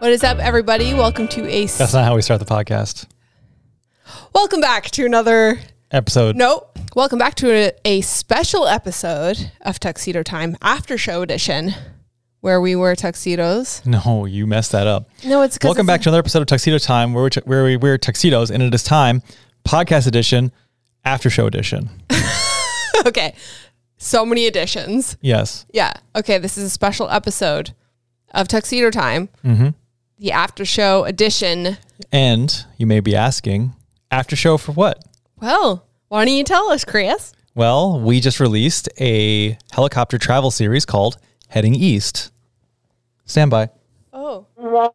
What is up, everybody? Welcome to a s- That's not how we start the podcast. welcome back to another Episode. no. Welcome back to a, a special episode of Tuxedo Time After Show Edition, where we wear tuxedos. No, you messed that up. No, it's 'cause Welcome it's- back to another episode of Tuxedo Time, where we, where we wear tuxedos, and it is time, podcast edition, after show edition. okay. So many additions. Yes. Yeah. Okay. This is a special episode of Tuxedo Time, Mm-hmm. The after show edition. And you may be asking, after show for what? Well, why don't you tell us, Chris? Well, we just released a helicopter travel series called Heading East. Stand by. Oh.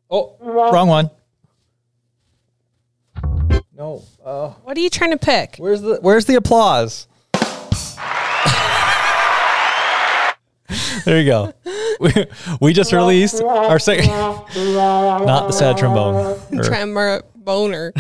Oh, wrong one. No. Uh, What are you trying to pick? where's the Where's the applause? There you go. We, we just released our second, not the sad trombone. Or- Tremor boner.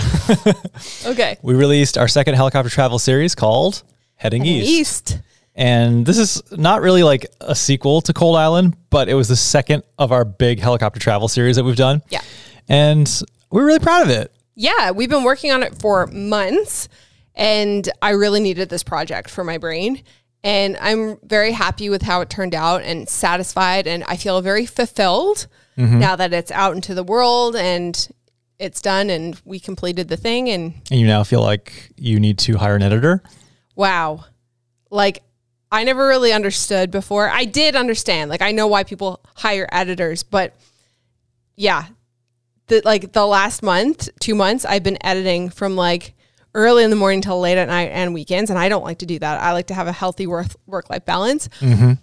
okay. we released our second helicopter travel series called Heading East. East. And this is not really like a sequel to Cold Island, but it was the second of our big helicopter travel series that we've done. Yeah. And we're really proud of it. Yeah, we've been working on it for months and I really needed this project for my brain. And I'm very happy with how it turned out and satisfied. And I feel very fulfilled mm-hmm. now that it's out into the world and it's done and we completed the thing. And And you now feel like you need to hire an editor. wow, like I never really understood before. I did understand, like, I know why people hire editors, but yeah, the like the last month, two months, I've been editing from like early in the morning till late at night and weekends, and I don't like to do that. I like to have a healthy work work life balance. Mm-hmm.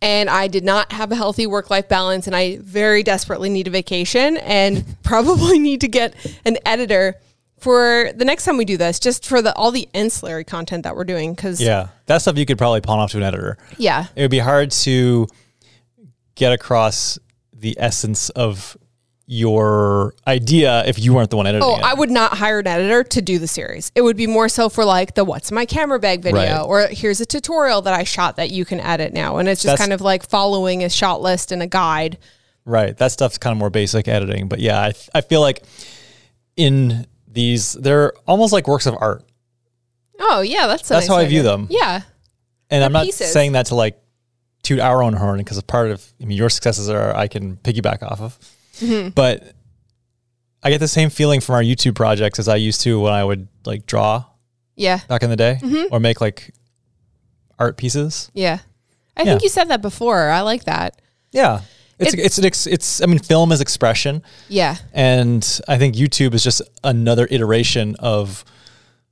And I did not have a healthy work life balance, and I very desperately need a vacation and probably need to get an editor for the next time we do this, just for the all the ancillary content that we're doing. Because Yeah. That stuff you could probably pawn off to an editor. yeah, It would be hard to get across the essence of your idea if you weren't the one editing Oh, it. I would not hire an editor to do the series. It would be more so for like the what's my camera bag video Right. or here's a tutorial that I shot that you can edit now. And it's just That's- kind of like following a shot list and a guide. Right. That stuff's kind of more basic editing. But yeah, I, I feel like in these, they're almost like works of art. Oh, yeah, that's That's nice how I view them. Yeah. And I'm not pieces. saying that to like toot our own horn because a part of, I mean, your successes are I can piggyback off of. Mm-hmm. But I get the same feeling from our YouTube projects as I used to when I would like draw Yeah. back in the day Mm-hmm. or make like art pieces. Yeah. I Yeah. think you said that before. I like that. Yeah. It's, It- it's, an ex, it's, I mean, film is expression. Yeah. And I think YouTube is just another iteration of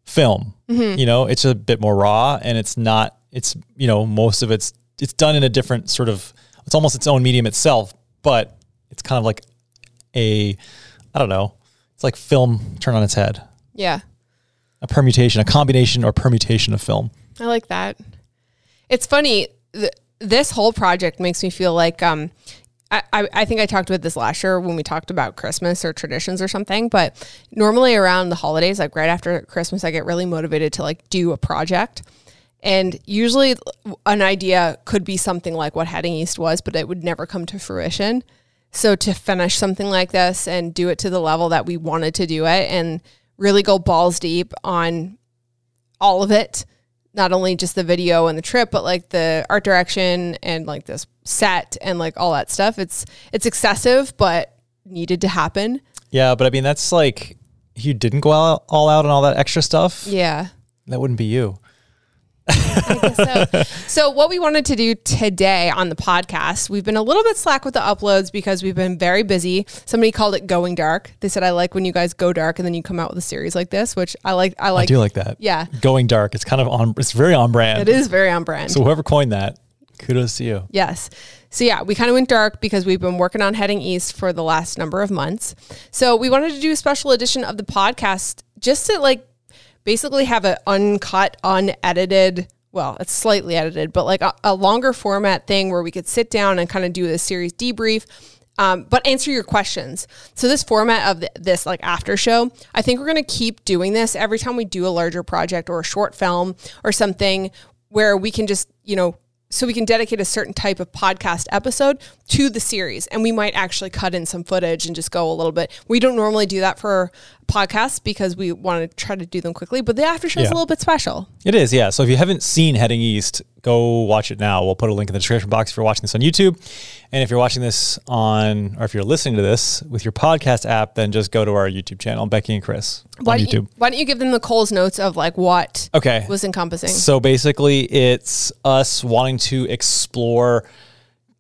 film. Mm-hmm. You know, it's a bit more raw and it's not, it's, you know, most of it's, it's done in a different sort of, it's almost its own medium itself, but it's kind of like a, I don't know, it's like film turned on its head, Yeah. a permutation, a combination or permutation of film. I like that. It's funny. Th- this whole project makes me feel like um, I, I, I think I talked about this last year when we talked about Christmas or traditions or something. But normally around the holidays, like right after Christmas, I get really motivated to like do a project. And usually an idea could be something like what Heading East was, but it would never come to fruition. So to finish something like this and do it to the level that we wanted to do it and really go balls deep on all of it not only just the video and the trip but like the art direction and like this set and like all that stuff it's it's excessive but needed to happen Yeah. But I mean, that's like, you didn't go all, all out on all that extra stuff, yeah that wouldn't be you. So. so what we wanted to do today on the podcast we've been a little bit slack with the uploads because we've been very busy somebody called it going dark they said i like when you guys go dark and then you come out with a series like this which i like i like. I do like that. yeah Going dark. It's kind of on, it's very on brand. it is very on brand So whoever coined that, kudos to you. Yes. So yeah, we kind of went dark because we've been working on heading east for the last number of months. So we wanted to do a special edition of the podcast just to like basically have an uncut, unedited, well, it's slightly edited, but like a, a longer format thing where we could sit down and kind of do a series debrief. Um, but answer your questions. So this format of th- this like after show, I think we're gonna keep doing this every time we do a larger project or a short film or something where we can just you know so we can dedicate a certain type of podcast episode to the series and we might actually cut in some footage and just go a little bit we don't normally do that for podcasts because we want to try to do them quickly but the after show is Yeah. a little bit special It is, yeah. So if you haven't seen Heading East, go watch it now. We'll put a link in the description box if you're watching this on YouTube. And if you're watching this on, or if you're listening to this with your podcast app, then just go to our YouTube channel, Becky and Chris why on YouTube. you, why don't you give them the Cole's notes of like what Okay. was encompassing So basically, it's us wanting to explore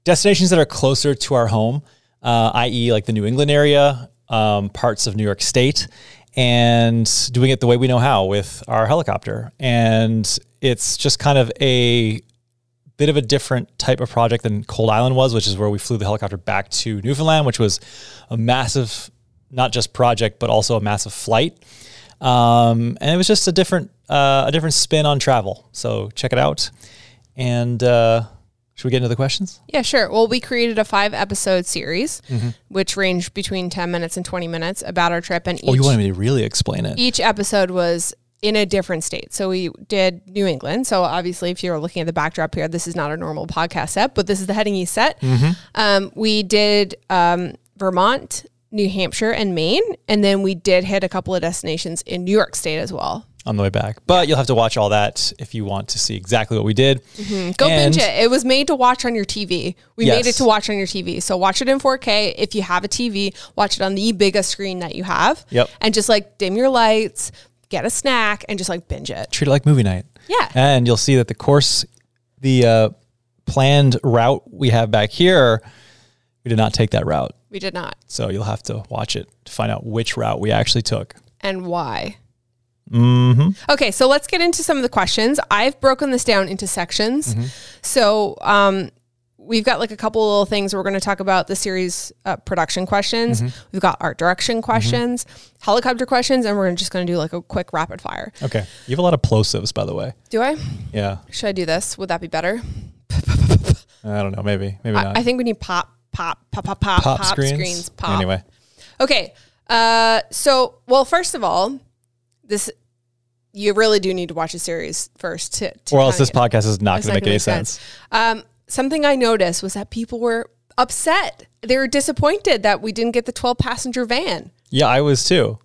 destinations that are closer to our home, uh, i.e., like the New England area, um, parts of New York State, and doing it the way we know how with our helicopter. And it's just kind of a bit of a different type of project than Cold Island was, which is where we flew the helicopter back to Newfoundland, which was a massive, not just project, but also a massive flight. Um, and it was just a different, uh, a different spin on travel. So check it out. And uh, should we get into the questions? Yeah, sure. Well, we created a five episode series, Mm-hmm. which ranged between 10 minutes and 20 minutes about our trip. And each, Oh, you wanted me to really explain it? each episode was in a different state. So we did New England. So obviously, if you're looking at the backdrop here, this is not a normal podcast set, but this is the Heading East set. Mm-hmm. Um, we did um, Vermont, New Hampshire, and Maine. And then we did hit a couple of destinations in New York State as well. On the way back. But you'll have to watch all that if you want to see exactly what we did. Go And- binge it. It was made to watch on your TV. We made it to watch on your TV. So watch it in 4K. If you have a TV, watch it on the biggest screen that you have. Yep. And just like dim your lights, get a snack, and just like binge it. Treat it like movie night. Yeah. And you'll see that the course, the uh, planned route we have back here, we did not take that route. We did not. So you'll have to watch it to find out which route we actually took. And why? Mm-hmm. Okay, so let's get into some of the questions. I've broken this down into sections. Mm-hmm. So um, we've got like a couple of little things. We're going to talk about the series uh, production questions. Mm-hmm. We've got art direction questions, helicopter questions, and we're just going to do like a quick rapid fire. Okay. You have a lot of plosives, by the way. Do I? Yeah. Should I do this? Would that be better? I don't know. Maybe. Maybe not. I, I think we need pop, pop, pop, pop, pop, Pop, pop screens. screens. pop. Anyway. Okay. Uh, so, well, first of all, this you really do need to watch a series first to, to Or else this podcast is not going to make any make sense. Um, something I noticed was that people were upset. They were disappointed that we didn't get the 12 passenger van. Yeah, I was too.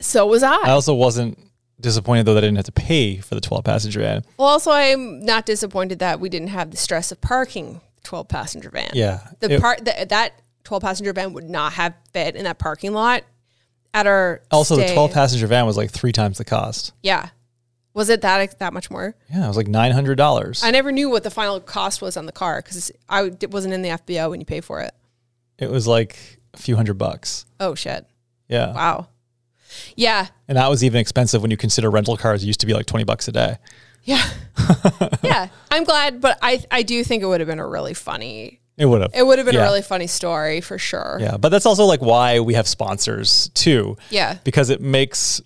So was I. I also wasn't disappointed though that I didn't have to pay for the 12 passenger van. well, also, I'm not disappointed that we didn't have the stress of parking the 12 passenger van. Yeah. The It- part that that 12 passenger van would not have fit in that parking lot at our also, the 12 passenger van was like three times the cost. Yeah. Was it that that much more? Yeah, it was like $900. I never knew what the final cost was on the car because I wasn't in the FBO when you pay for it. it was like a few hundred bucks. Oh shit! Yeah. Wow. Yeah, And that was even expensive when you consider rental cars used to be like 20 bucks a day. yeah, yeah. I'm glad, but I I do think it would have been a really funny. It would have. It would have been Yeah. a really funny story for sure. Yeah, but that's also like why we have sponsors too. Yeah. Because it makes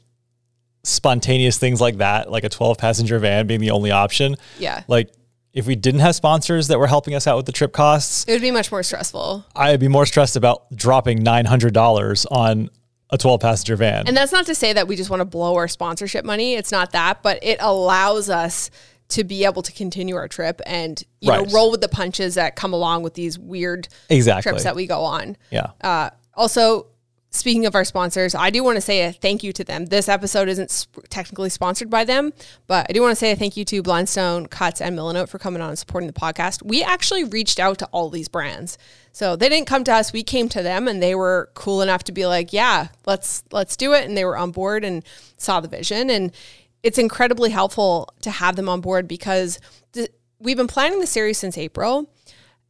spontaneous things like that, like a 12 passenger van being the only option. Yeah. Like if we didn't have sponsors that were helping us out with the trip costs, It would be much more stressful. I'd be more stressed about dropping $900 on a 12 passenger van. And that's not to say that we just want to blow our sponsorship money. It's not that, but it allows us to be able to continue our trip and you Right. know roll with the punches that come along with these weird exactly. trips that we go on. yeah. Uh, also, speaking of our sponsors, I do want to say a thank you to them. This episode isn't sp- technically sponsored by them, but I do want to say a thank you to Blundstone, Cuts, and Milanote for coming on and supporting the podcast. We actually reached out to all these brands, so they didn't come to us. We came to them, and they were cool enough to be like, "Yeah, let's let's do it," and they were on board and saw the vision and. It's incredibly helpful to have them on board because the, we've been planning the series since April,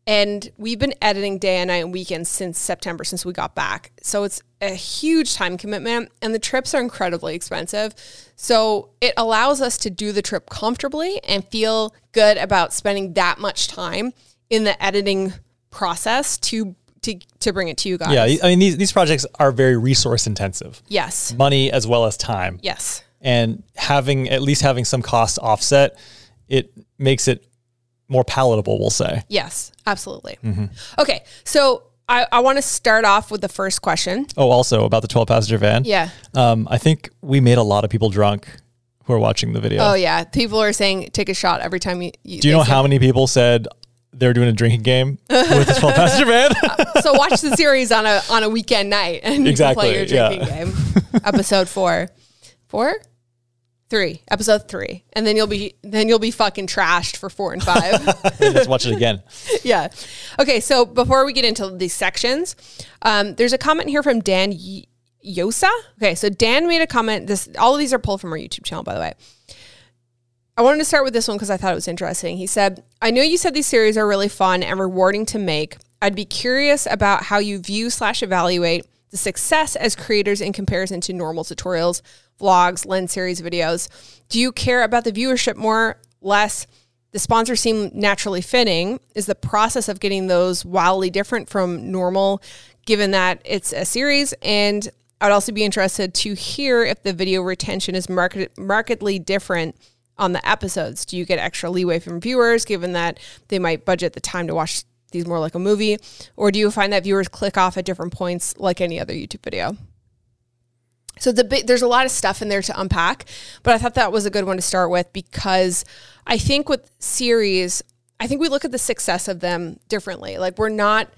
and we've been editing day and night and weekends since September, since we got back. So it's a huge time commitment, and the trips are incredibly expensive. So it allows us to do the trip comfortably and feel good about spending that much time in the editing process to to, to bring it to you guys. Yeah. I mean, these, these projects are very resource intensive, Yes. money as well as time. Yes. And having at least having some cost offset, it makes it more palatable. We'll say. Yes. Absolutely. Mm-hmm. Okay. So I, I want to start off with the first question. Oh, also about the twelve passenger van. Yeah. Um, I think we made a lot of people drunk who are watching the video. Oh yeah, people are saying take a shot every time you. you Do you know how many people said they're doing a drinking game with the 12 passenger van? So watch the series on a on a weekend night and Exactly, you can play your drinking yeah. game. Episode four, four, three. Episode three, and then you'll be then you'll be fucking trashed for four and five. Let's watch it again. yeah. Okay. So before we get into these sections, um, there's a comment here from Dan Y- Yosa. Okay. So Dan made a comment. This all of these are pulled from our YouTube channel, by the way. I wanted to start with this one because I thought it was interesting. He said, I know you said these series are really fun and rewarding to make. I'd be curious about how you view slash evaluate the success as creators in comparison to normal tutorials, vlogs, lens series videos. Do you care about the viewership more, less? The sponsors seem naturally fitting. Is the process of getting those wildly different from normal, given that it's a series? And I'd also be interested to hear if the video retention is market, markedly different on the episodes. Do you get extra leeway from viewers, given that they might budget the time to watch these more like a movie? Or do you find that viewers click off at different points like any other YouTube video? So the big, there's a lot of stuff in there to unpack, but I thought that was a good one to start with because I think with series, I think we look at the success of them differently. Like we're not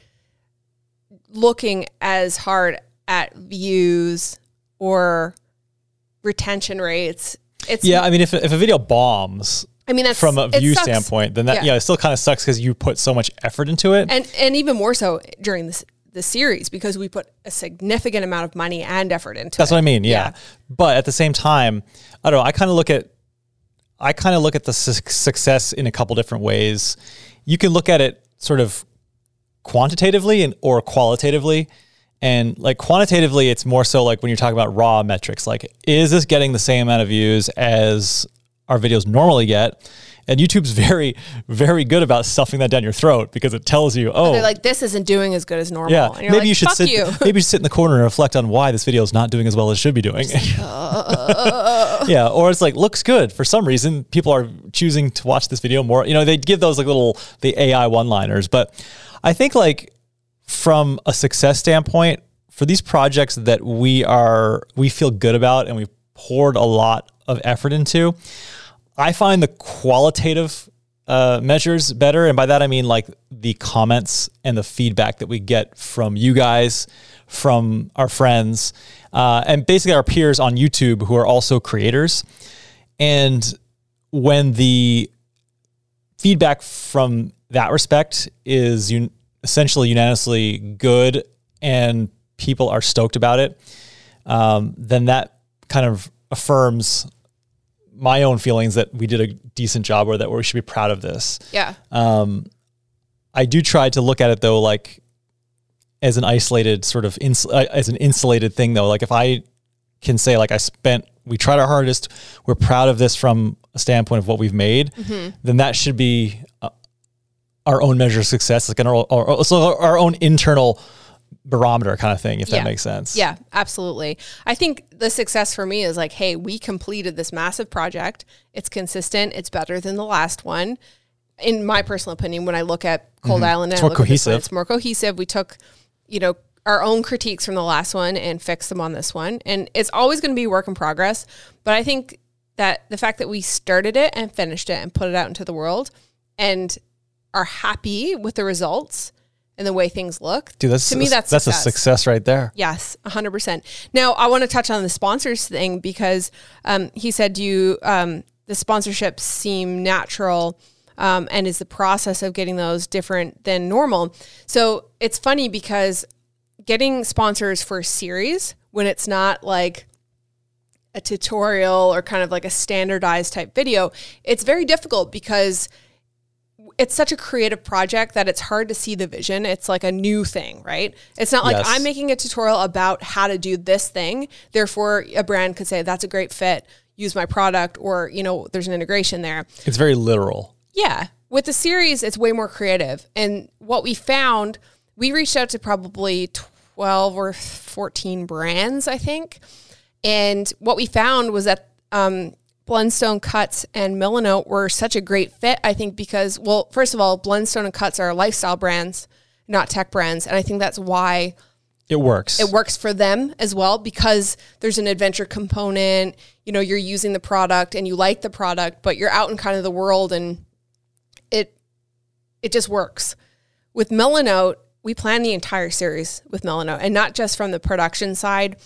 looking as hard at views or retention rates. It's Yeah, I mean, if, if a video bombs I mean that's from a view standpoint, then that, Yeah. yeah. it still kind of sucks because you put so much effort into it. and and even more so during this the series because we put a significant amount of money and effort into it. That's it. what I mean. Yeah. Yeah. But at the same time, I don't know. I kind of look at, I kind of look at the su- success in a couple different ways. You can look at it sort of quantitatively and or qualitatively. And like quantitatively, it's more so like when you're talking about raw metrics, like is this getting the same amount of views as our videos normally get? And YouTube's very, very good about stuffing that down your throat because it tells you, oh, They're like this isn't doing as good as normal. yeah, And you're maybe like, you should sit. you. Maybe you sit in the corner and reflect on why this video is not doing as well as it should be doing. yeah, or it's like looks good for some reason. People are choosing to watch this video more. You know, they give those like little the AI one-liners, but I think like from a success standpoint, for these projects that we are we feel good about and we poured a lot of effort into, I find the qualitative uh, measures better. And by that, I mean like the comments and the feedback that we get from you guys, from our friends, uh, and basically our peers on YouTube who are also creators. And when the feedback from that respect is un- essentially unanimously good and people are stoked about it, um, then that kind of affirms my own feelings that we did a decent job or that we should be proud of this. Yeah. Um, I do try to look at it though, like as an isolated sort of ins- uh, as an insulated thing though. Like if I can say like I spent, we tried our hardest, we're proud of this from a standpoint of what we've made, then that should be uh, our own measure of success, like an, or, or, so our own internal barometer kind of thing, if Yeah. that makes sense. Yeah, absolutely. I think the success for me is like, hey, we completed this massive project. It's consistent. It's better than the last one. In my personal opinion, when I look at Cold Island, Mm-hmm. It's I more this one, cohesive. it's more cohesive. We took, you know, our own critiques from the last one and fixed them on this one. And it's always going to be work in progress. But I think that the fact that we started it and finished it and put it out into the world and are happy with the results and the way things look, Dude, that's, to me, that's that's a success. success right there. Yes, 100%. Now, I want to touch on the sponsors thing because um, he said "Do you um, the sponsorships seem natural um, and is the process of getting those different than normal. So it's funny because getting sponsors for a series when it's not like a tutorial or kind of like a standardized type video, it's very difficult because it's such a creative project that it's hard to see the vision. It's like a new thing, right? It's not like Yes. I'm making a tutorial about how to do this thing. Therefore, a brand could say that's a great fit, use my product, or you know, there's an integration there. It's very literal. Yeah. With the series, it's way more creative. And what we found, we reached out to probably 12 or 14 brands, I think. And what we found was that um, Blundstone Cuts and Milanote were such a great fit, I think, because, well, first of all, Blundstone and Cuts are lifestyle brands, not tech brands. And I think that's why It works. it works for them as well because there's an adventure component. You know, you're using the product and you like the product, but you're out in kind of the world and it it just works. With Milanote, we plan the entire series with Milanote and not just from the production side,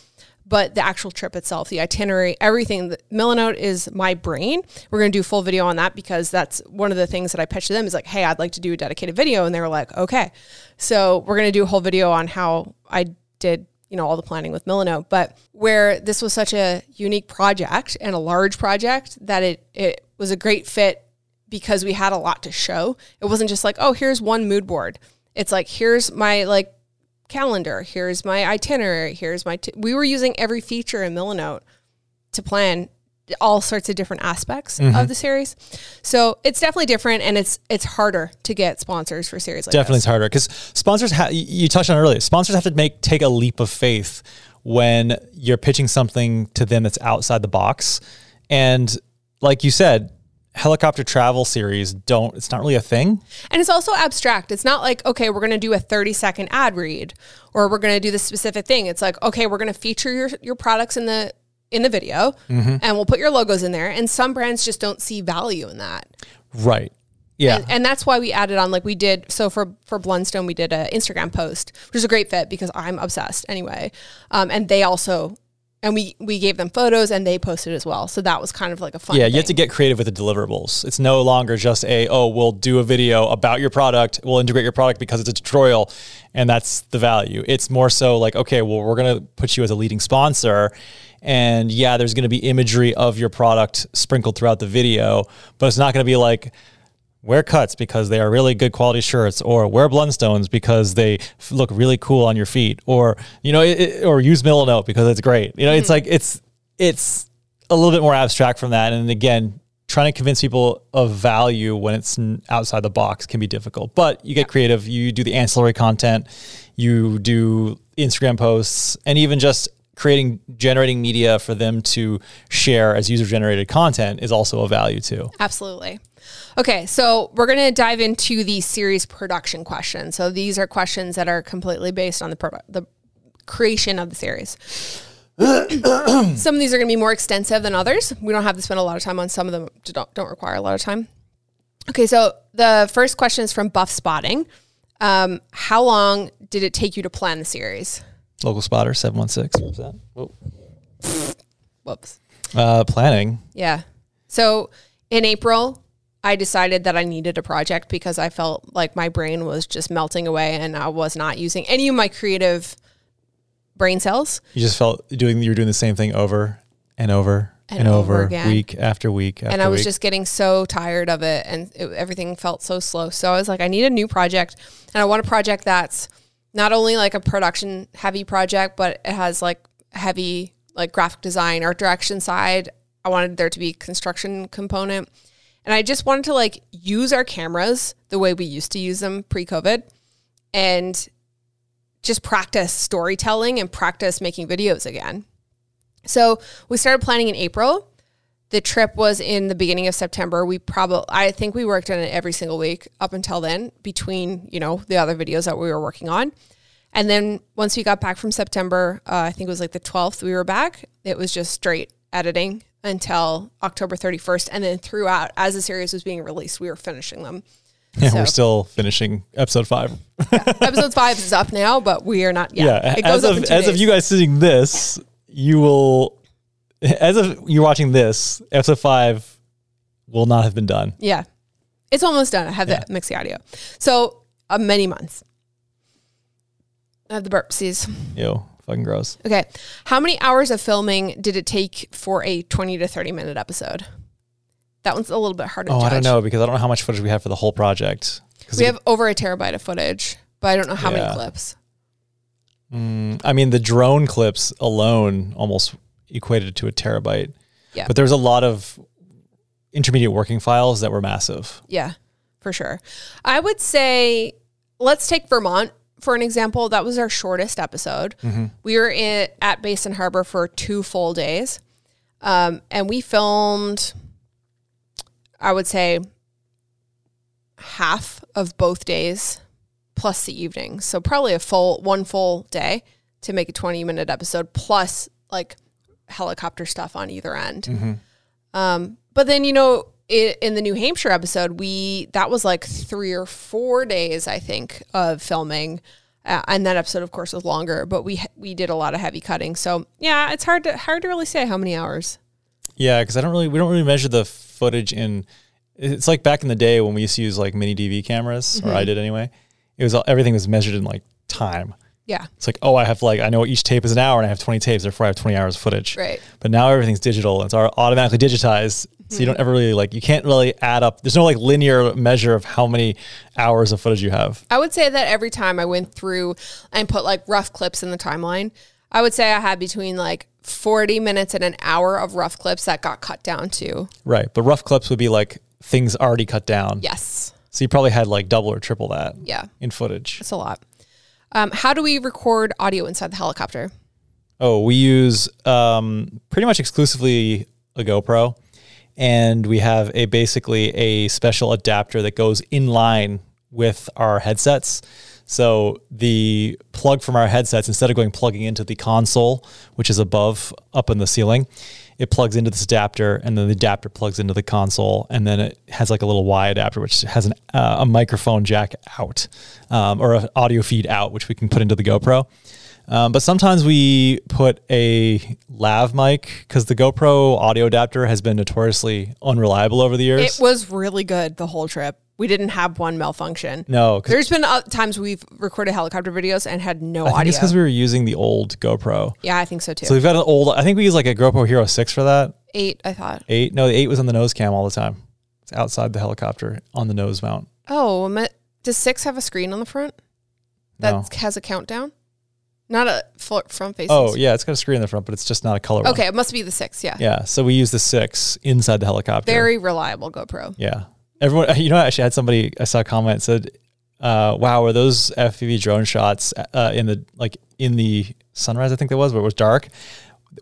but the actual trip itself, the itinerary, everything. Milanote is my brain. We're going to do a full video on that because that's one of the things that I pitched to them is like, hey, I'd like to do a dedicated video. And they were like, okay. So we're going to do a whole video on how I did, you know, all the planning with Milanote. But where this was such a unique project and a large project that it, it was a great fit because we had a lot to show. It wasn't just like, oh, here's one mood board. It's like, here's my like calendar. Here's my itinerary. Here's my. T-. We were using every feature in Milanote to plan all sorts of different aspects of mm-hmm. the series. So it's definitely different, and it's it's harder to get sponsors for series like Definitely, this. it's harder because sponsors. Ha- you touched on it earlier. Sponsors have to make take a leap of faith when you're pitching something to them that's outside the box, and like you said, helicopter travel series don't. It's not really a thing. And it's also abstract. It's not like, okay, we're going to do a 30 second ad read or we're going to do this specific thing. It's like, okay, we're going to feature your, your products in the in the video and we'll put your logos in there. And some brands just don't see value in that. Right. Yeah. And, and that's why we added on like we did so for for Blundstone we did an Instagram post, which is a great fit because I'm obsessed anyway. Um, and they also and we we gave them photos and they posted as well. So that was kind of like a fun Yeah, you have to get creative with the deliverables. It's no longer just a, oh, we'll do a video about your product, we'll integrate your product because it's a tutorial, and that's the value. It's more so like, okay, well, we're going to put you as a leading sponsor. And yeah, there's going to be imagery of your product sprinkled throughout the video, but it's not going to be like, wear cuts because they are really good quality shirts or wear blundstones because they f- look really cool on your feet or you know it, or use Milanote because it's great. You know it's mm-hmm. like it's it's a little bit more abstract from that. And again trying to convince people of value when it's n- outside the box can be difficult. But you get creative. You do the ancillary content. You do instagram posts and even just creating generating media for them to share as user generated content is also a value too. Absolutely. Okay, so we're going to dive into the series production questions. So these are questions that are completely based on the pro- the creation of the series. some of these are going to be more extensive than others. We don't have to spend a lot of time on some of them. Don't don't require a lot of time. Okay, so the first question is from Buff Spotting. Um, how long did it take you to plan the series? local spotter 716 what was that Whoa. Whoops. Uh, planning Yeah. So in April, I decided that I needed a project because I felt like my brain was just melting away and I was not using any of my creative brain cells. You just felt doing you were doing the same thing over and over and, And over over, again. week after week after and I was week. just getting so tired of it and it, everything felt so slow. So I was like, I need a new project and I want a project that's not only like a production heavy project, but it has like heavy like graphic design, art direction side. I wanted there to be construction component. And I just wanted to like use our cameras the way we used to use them pre-COVID and just practice storytelling and practice making videos again. So we started planning in April. The trip was in the beginning of September. We probably, I think we worked on it every single week up until then, between you know the other videos that we were working on. And then once we got back from September, uh, I think it was like the twelfth, we were back. It was just straight editing until October thirty first, and then throughout, as the series was being released, we were finishing them. yeah, so- we're still finishing episode five. Episode five is up now, but we are not. Yeah, Yeah, it goes as up of as of you guys seeing this, you will as of you're watching this episode five will not have been done. Yeah. It's almost done. I have Yeah. the mixed audio. So uh, many months. I have the burpsies. Ew, fucking gross. Okay. How many hours of filming did it take for a 20 to 30 minute episode? That one's a little bit harder Oh, I don't know because I don't know how much footage we have for the whole project. We it- have over a terabyte of footage, but I don't know how Yeah. many clips. Mm, I mean, the drone clips alone almost equated to a terabyte. Yeah. But there's a lot of intermediate working files that were massive. Yeah, for sure. I would say let's take Vermont for an example. That was our shortest episode. We were in, at Basin Harbor for two full days, um, and we filmed. I would say half of both days plus the evening, so probably a full one full day to make a 20 minute episode plus like helicopter stuff on either end. Um, but then, you know, in the New Hampshire episode, we that was like three or four days, I think, of filming. Uh, and that episode, of course, was longer, but we we did a lot of heavy cutting. So yeah, it's hard to hard to really say how many hours. Yeah, because I don't really we don't really measure the footage in. It's like back in the day when we used to use like mini DV cameras, or I did anyway. It was all- everything was measured in like time. Yeah, It's like, oh, I have like I know each tape is an hour, and I have twenty tapes, therefore I have twenty hours of footage. right. But now everything's digital. It's au- automatically digitized, so you don't ever really like you can't really add up. There's no like linear measure of how many hours of footage you have. I would say that every time I went through and put like rough clips in the timeline, I would say I had between like 40 minutes and an hour of rough clips that got cut down to. Right. But rough clips would be like things already cut down. Yes. So you probably had like double or triple that Yeah. in footage. It's a lot. Um, how do we record audio inside the helicopter? Oh, we use um, pretty much exclusively a GoPro, and we have a basically a special adapter that goes in line with our headsets. So the plug from our headsets, instead of going plugging into the console, which is above up in the ceiling, it plugs into this adapter, and then the adapter plugs into the console, and then it has like a little Y adapter, which has an, uh, a microphone jack out um, or an audio feed out, which we can put into the GoPro. Um, but sometimes we put a lav mic because the GoPro audio adapter has been notoriously unreliable over the years. It was really good the whole trip. We didn't have one malfunction. No, there's been times we've recorded helicopter videos and had no I think audio. it's because we were using the old GoPro. yeah, I think so too. So we've got an old. I think we use like a GoPro Hero Six for that. Eight, I thought. Eight. No, the eight was on the nose cam all the time. It's outside the helicopter on the nose mount. Oh, does six have a screen on the front that No. has a countdown? Not a front facing. Oh yeah, it's got a screen in the front, but it's just not a color one. Okay, it must be the six. Yeah. Yeah. So we use the six inside the helicopter. Very reliable GoPro. Yeah. Everyone, you know, I actually had somebody, I saw a comment said, uh, wow, are those FPV drone shots uh, in the, like in the sunrise, I think that was, but it was dark.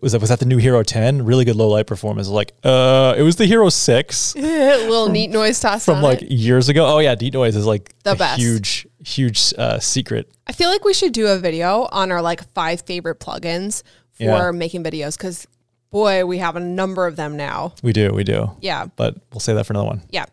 Was that, was that the new Hero 10? Really good low light performance. Like, uh, it was the Hero 6 little neat noise toss from on like it. years ago. Oh yeah. Deep noise is like The best. huge, huge uh, secret. I feel like we should do a video on our like five favorite plugins for Yeah. making videos because boy, we have a number of them now. We do, we do. Yeah. But we'll say that for another one. Yeah.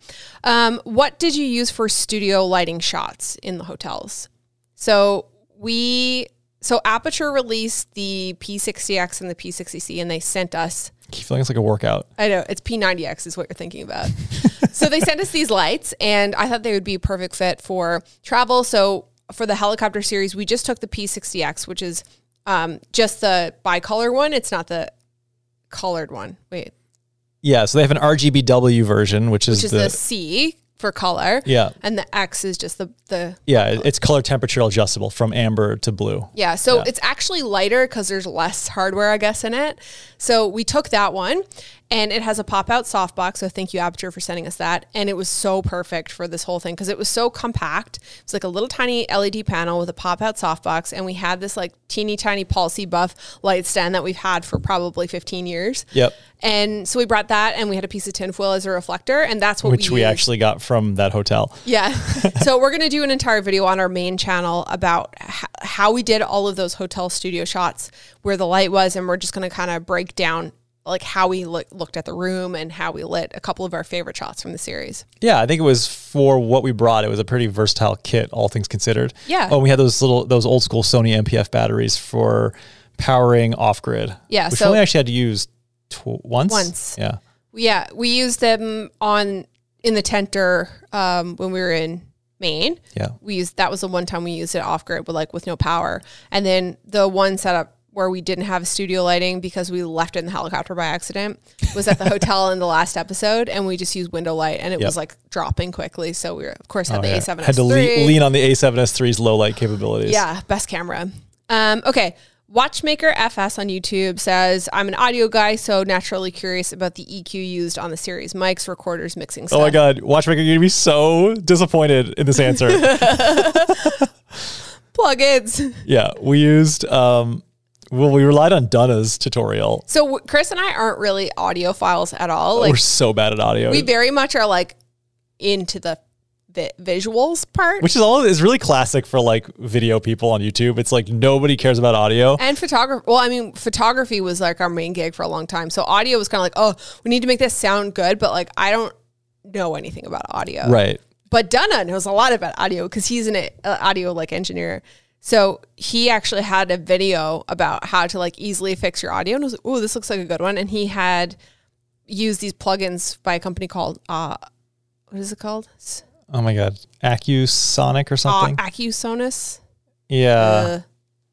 Um, what did you use for studio lighting shots in the hotels? So we so Aputure released the P60X and the P60C and they sent us keep feeling it's like a workout. I know it's P90X is what you're thinking about. so they sent us these lights, and I thought they would be a perfect fit for travel. So for the helicopter series, we just took the P60X, which is um, just the bicolor one. It's not the colored one. Wait, Yeah. So they have an RGBW version, which is, which is the, the C for color. yeah. And the X is just the the Yeah. it- It's color temperature adjustable from amber to blue. Yeah, so Yeah. it's actually lighter because there's less hardware, I guess, in it. So we took that one, and it has a pop out softbox. So thank you, Aputure, for sending us that. And it was so perfect for this whole thing because it was so compact. It's like a little tiny LED panel with a pop out softbox, and we had this like teeny tiny palsy Buff light stand that we've had for probably 15 years. Yep. And so we brought that, and we had a piece of tinfoil as a reflector, and that's what Which we used. actually got from that hotel. Yeah. so we're going to do an entire video on our main channel about h- how we did all of those hotel studio shots, where the light was, and we're just going to kind of break down like how we look, looked at the room and how we lit a couple of our favorite shots from the series. Yeah, I think it was for what we brought. It was a pretty versatile kit, all things considered. Yeah. Oh, we had those little those old school Sony NP-F batteries for powering off grid. Yeah, which so- we only actually had to use tw- once. Once. Yeah. Yeah, we used them on in the tenter um, when we were in Maine. Yeah. we used that was the one time we used it off grid, but like with no power. And then the one setup where we didn't have studio lighting because we left it in the helicopter by accident was at the hotel in the last episode, and we just used window light, and it Yep. was like dropping quickly. So we were, of course had Oh, the yeah. A7S Had to le- lean on the A7S3's low light capabilities. yeah, best camera. Um, okay. Watchmaker FS on YouTube says, I'm an audio guy, so naturally curious about the EQ used on the series. Mics, recorders, mixing stuff. Oh my God, Watchmaker, you're gonna be so disappointed in this answer. Plugins. yeah, we used um, well, we relied on Donna's tutorial. So Chris and I aren't really audiophiles at all. Like, We're so bad at audio. we very much are like into the vi- visuals part. Which is all is really classic for like video people on YouTube. It's like nobody cares about audio. and photography. Well, I mean, photography was like our main gig for a long time. So audio was kind of like, oh, we need to make this sound good, but like I don't know anything about audio. Right. But Dunna knows a lot about audio because he's an uh, audio like engineer. So he actually had a video about how to like easily fix your audio, and was like, "Oh, this looks like a good one." And he had used these plugins by a company called uh, what is it called? Oh my god. Acusonic or Uh, something. Accusonus. yeah. Uh,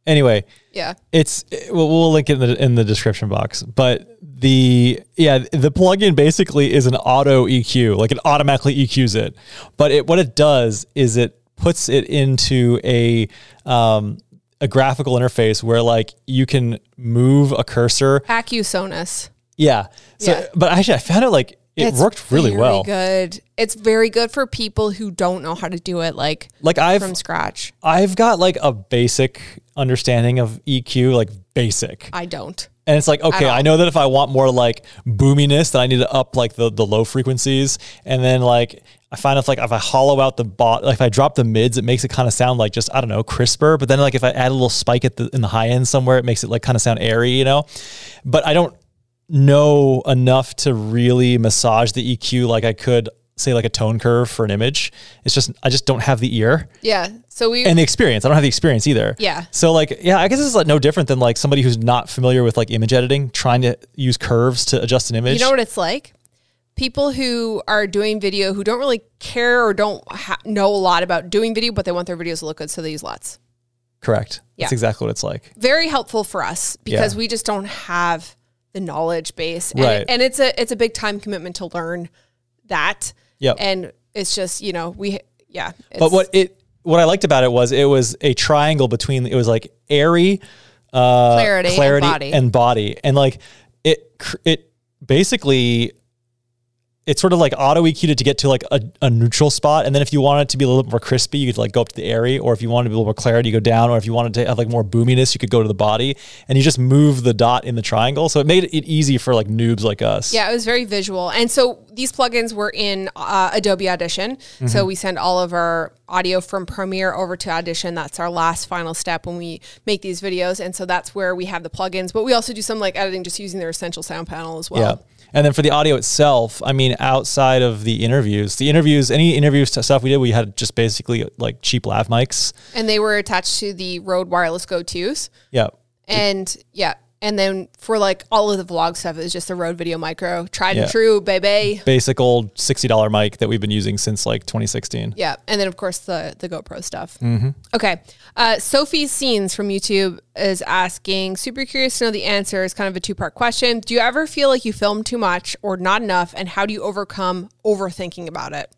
anyway, yeah. it's we'll, we'll link it in the in the description box. But the yeah, the plugin basically is an auto EQ, like it automatically EQs it. But it what it does is it puts it into a um, a graphical interface where like you can move a cursor. Accusonus. Yeah. So, Yeah. but actually, I found it like it It's worked really very well. Good. It's very good for people who don't know how to do it like Like I've from scratch. I've got like a basic understanding of EQ, like basic. I don't. And it's like, okay. I know that if I want more like boominess, then I need to up like the, the low frequencies. And then like I find if like if I hollow out the bot, like if I drop the mids, it makes it kind of sound like just I don't know crisper. But then like if I add a little spike at the in the high end somewhere, it makes it like kind of sound airy, you know. But I don't know enough to really massage the EQ like I could say like a tone curve for an image. It's just I just don't have the ear Yeah. So we and the experience. I don't have the experience either. Yeah. So like, yeah, I guess this is like no different than like somebody who's not familiar with like image editing, trying to use curves to adjust an image. You know what it's like? People who are doing video who don't really care or don't ha- know a lot about doing video, but they want their videos to look good, so they use LUTs. Correct. Yeah. That's exactly what it's like. Very helpful for us because Yeah. we just don't have the knowledge base, and, Right. and it's a it's a big time commitment to learn that. Yep. And it's just you know we yeah. But what it what I liked about it was it was a triangle between it was like airy, uh, Clarity and body. and body, and like it it basically it's sort of like auto it to get to like a, a neutral spot. And then if you want it to be a little bit more crispy, you could like go up to the airy, or if you wanted to be a little more clarity, you go down, or if you wanted to have like more boominess, you could go to the body and you just move the dot in the triangle. So it made it easy for like noobs like us. Yeah, it was very visual. And so these plugins were in uh, Adobe Audition. Mm-hmm. So we send all of our audio from Premiere over to Audition. That's our last final step when we make these videos. And so that's where we have the plugins. But we also do some like editing just using their essential sound panel as well. Yeah. And then for the audio itself, I mean, outside of the interviews, the interviews, any interviews stuff we did, we had just basically like cheap lav mics. And they were attached to the Rode Wireless Go 2s. Yeah. And yeah. And then for like all of the vlog stuff, it was just the Rode Video Micro. Tried Yeah. and true, baby. Basic old $60 mic that we've been using since like 2016. Yeah, and then of course the the GoPro stuff. Mm-hmm. Okay, uh, Sophie's scenes from YouTube is asking, super curious to know the answer. Is kind of a two part question. Do you ever feel like you film too much or not enough, and how do you overcome overthinking about it?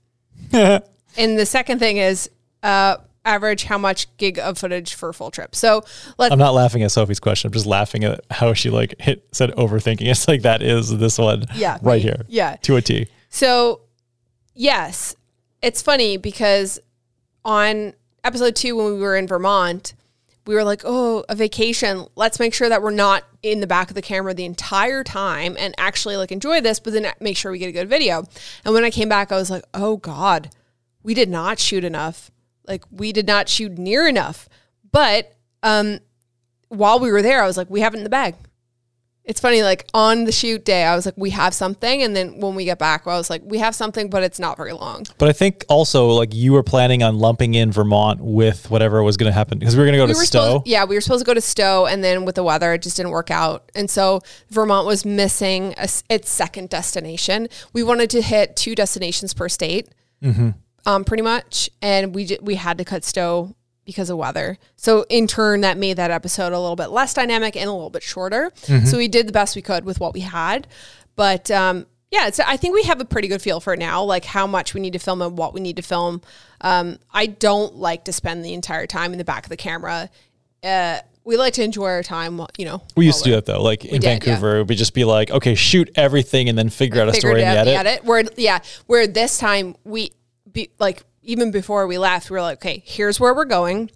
and the second thing is, uh, average how much gig of footage for a full trip. So let's I'm not laughing at Sophie's question. I'm just laughing at how she like hit said overthinking. It's like that is this one Yeah, right here. Yeah. To a T. So, yes, it's funny because on episode two, when we were in Vermont, we were like, oh, a vacation. Let's make sure that we're not in the back of the camera the entire time and actually like enjoy this, but then make sure we get a good video. And when I came back, I was like, oh God, we did not shoot enough. Like, we did not shoot near enough. But um, while we were there, I was like, we have it in the bag. It's funny, like on the shoot day, I was like, we have something. And then when we get back, I was like, we have something, but it's not very long. But I think also like you were planning on lumping in Vermont with whatever was going to happen because we were going to go We to Stowe. supposed, yeah, we were supposed to go to Stowe, and then with the weather, it just didn't work out. And so Vermont was missing a its second destination. We wanted to hit two destinations per state, um, pretty much, and we j- we had to cut Stowe because of weather. So in turn, that made that episode a little bit less dynamic and a little bit shorter. So we did the best we could with what we had, but um, yeah, it's, I think we have a pretty good feel for it now, like how much we need to film and what we need to film. Um, I don't like to spend the entire time in the back of the camera. Uh, we like to enjoy our time, you know. We used to do that though. Like in did, yeah. Vancouver, it would just be like, okay, shoot everything and then figure out a story in out the edit. Where yeah, where this time we be like even before we left, we were like, okay, here's where we're going.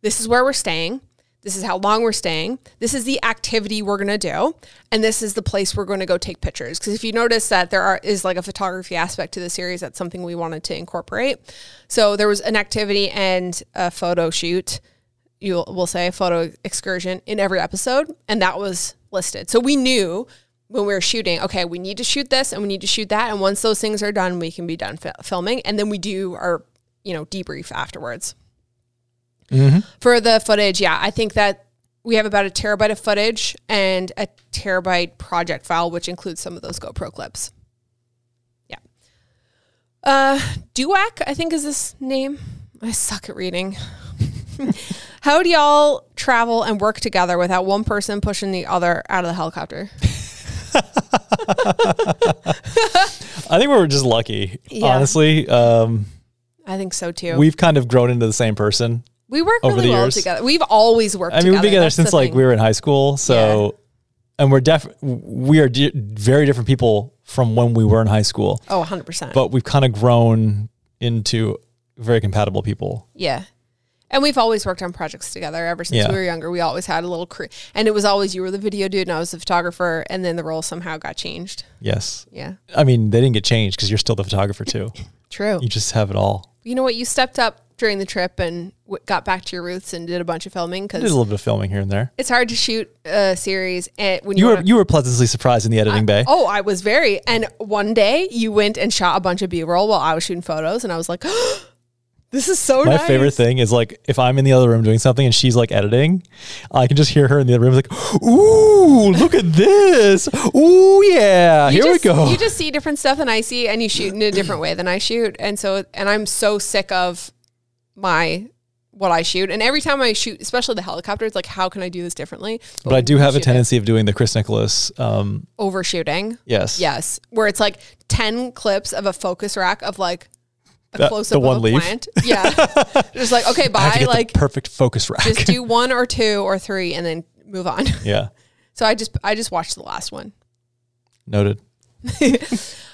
This is where we're staying. This is how long we're staying. This is the activity we're going to do. And this is the place we're going to go take pictures. Because if you notice that there are, is like a photography aspect to the series, that's something we wanted to incorporate. So there was an activity and a photo shoot, you will say a photo excursion in every episode. And that was listed. So we knew when we were shooting, okay, we need to shoot this and we need to shoot that. And once those things are done, we can be done fi- filming. And then we do our, you know, debrief afterwards. For the footage, yeah, I think that we have about a terabyte of footage and a terabyte project file, which includes some of those GoPro clips. Yeah. Uh, Duac, I think is this name. I suck at reading. How do y'all travel and work together without one person pushing the other out of the helicopter? I think we were just lucky, Yeah. honestly. Um, I think so too. we've kind of grown into the same person. we work over really the well years. together. We've always worked together. I mean, together. we've been together That's since like we were in high school. So, and we're def we are di- very different people from when we were in high school, Oh, 100%. but we've kind of grown into very compatible people. Yeah. And we've always worked on projects together ever since Yeah. we were younger. We always had a little crew. And it was always you were the video dude and I was the photographer. And then the role somehow got changed. Yes. Yeah. I mean, they didn't get changed because you're still the photographer too. True. You just have it all. You know what? You stepped up during the trip and w- got back to your roots and did a bunch of filming because Did a little bit of filming here and there. it's hard to shoot a series and when you, You were wanna- you were pleasantly surprised in the editing bay. Oh, I was very. And one day you went and shot a bunch of B roll while I was shooting photos, and I was like, oh, "This is so My nice." favorite thing is like if I'm in the other room doing something and she's like editing, I can just hear her in the other room like, "Ooh, look at this! Ooh, yeah, You here just, we go." You just see different stuff than I see, and you shoot in a different way than I shoot, and so and I'm so sick of my what I shoot, and every time I shoot, especially the helicopter, it's like, how can I do this differently? but I do have a Shoot it. tendency of doing the Chris Nicholas. Um, overshooting. yes, Yes, where it's like ten clips of a focus rack of like a close the up one of a leaf? plant. Yeah, just like okay, I have to bye. Like perfect focus rack. just do one or two or three, and then move on. yeah, So I just I just watched the last one. noted.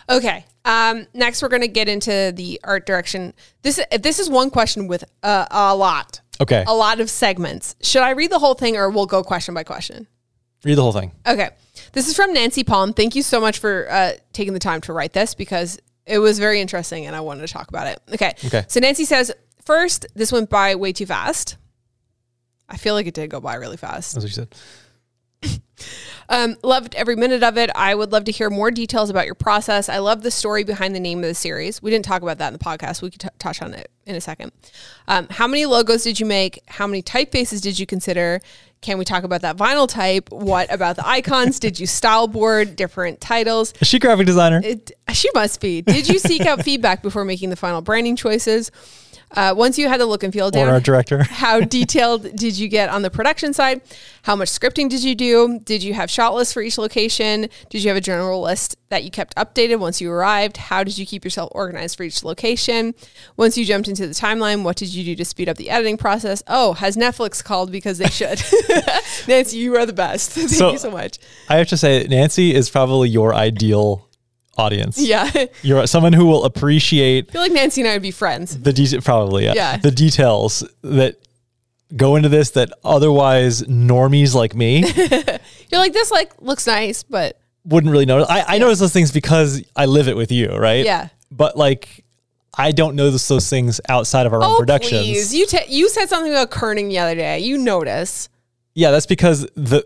Okay. Um, next, we're going to get into the art direction. This this is one question with uh, a lot, Okay, a lot of segments. Should I read the whole thing, or we'll go question by question? read the whole thing. Okay. This is from Nancy Palm. Thank you so much for uh, taking the time to write this because it was very interesting and I wanted to talk about it. Okay. Okay. So Nancy says, first, this went by way too fast. I feel like it did go by really fast. That's what you said. Um, loved every minute of it. I would love to hear more details about your process. I love the story behind the name of the series. We didn't talk about that in the podcast. We could t- touch on it in a second. Um, how many logos did you make? How many typefaces did you consider? Can we talk about that vinyl type? What about the icons? did you style board different titles? Is she a graphic designer? It, she must be. Did you seek out feedback before making the final branding choices? Uh, once you had the look and feel or down, art director? how detailed did you get on the production side? How much scripting did you do? Did you have shot lists for each location? Did you have a general list that you kept updated once you arrived? How did you keep yourself organized for each location? Once you jumped into the timeline, what did you do to speed up the editing process? Oh, has Netflix called because they should? Nancy, you are the best. Thank So- you so much. I have to say, Nancy is probably your ideal audience. Yeah. You're someone who will appreciate feel like Nancy and I would be friends. the detail. Probably, yeah. Yeah. The details that go into this that otherwise normies like me You're like, this like looks nice, but wouldn't really notice. I, I notice those things because I live it with you, right? Yeah. But like, I don't notice those things outside of our own oh productions. please, you te- you said something about kerning the other day. You notice. Yeah, that's because the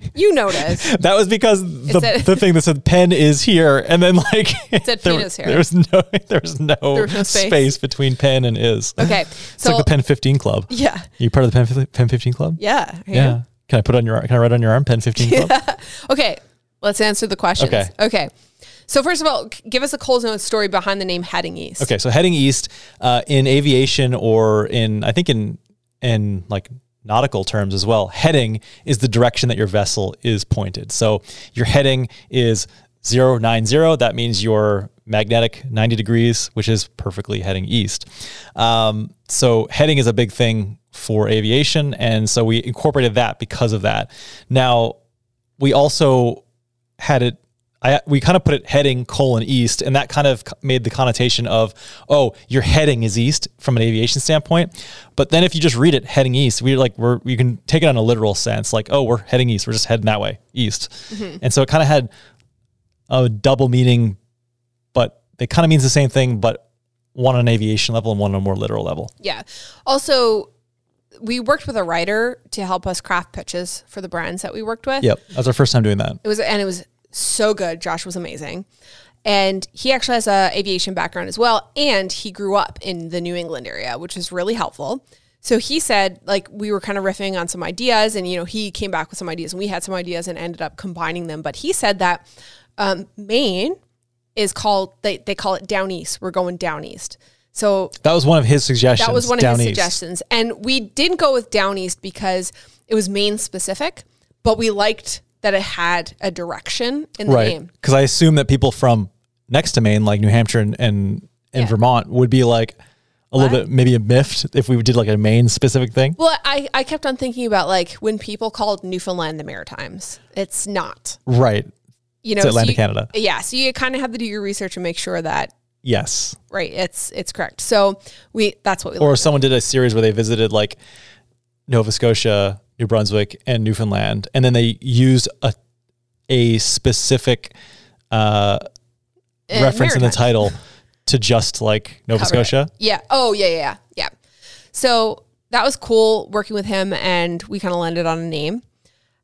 You noticed. that was because the, said- the thing that said pen is here, and then like it said there, penis here. there was no there was no, was no space. space. between pen and is. Okay, It's so like the Pen 15 Club. yeah, you part of the Pen, fif- Pen 15 Club? yeah, Yeah. Can I put on your can I write on your arm Pen 15 Club? Okay, let's answer the questions. Okay. Okay. So first of all, c- give us a Coles Notes story behind the name Heading East. Okay, so heading east uh, in aviation or in I think in in like nautical terms as well. Heading is the direction that your vessel is pointed. So your heading is 090. That means your magnetic 90 degrees, which is perfectly heading east. Um, so heading is a big thing for aviation, and so we incorporated that because of that. Now we also had it I we kind of put it heading colon east, and that kind of made the connotation of oh, your heading is east from an aviation standpoint. But then if you just read it heading east, we're like we're you can take it on a literal sense, like oh, we're heading east, we're just heading that way east, mm-hmm. and so it kind of had a double meaning, but it kind of means the same thing, but one on an aviation level and one on a more literal level. Yeah. Also, we worked with a writer to help us craft pitches for the brands that we worked with. Yep, that was our first time doing that. It was and it was so good. Josh was amazing. And he actually has a aviation background as well and he grew up in the New England area, which was really helpful. So he said like we were kind of riffing on some ideas and you know he came back with some ideas and we had some ideas and ended up combining them, but he said that um, Maine is called they they call it down east. We're going down east. So That was one of his suggestions. that was one of his east. suggestions. And we didn't go with down east because it was Maine specific, but we liked that it had a direction in the right? name. Because I assume that people from next to Maine, like New Hampshire and and, and Yeah. Vermont, would be like a little bit maybe a miffed if we did like a Maine specific thing. Well, I, I kept on thinking about like when people called Newfoundland the Maritimes. It's not. Right. You know, It's so Atlantic you- Canada. Yeah. So you kind of have to do your research and make sure that Yes. right, it's it's correct. So we that's what we Or someone did a series where they visited like Nova Scotia, New Brunswick, and Newfoundland, and then they used a a specific uh, Uh, reference in the title to just like Nova Cover it. Scotia. Yeah. Oh, yeah, yeah, yeah, yeah. So that was cool working with him, and we kind of landed on a name.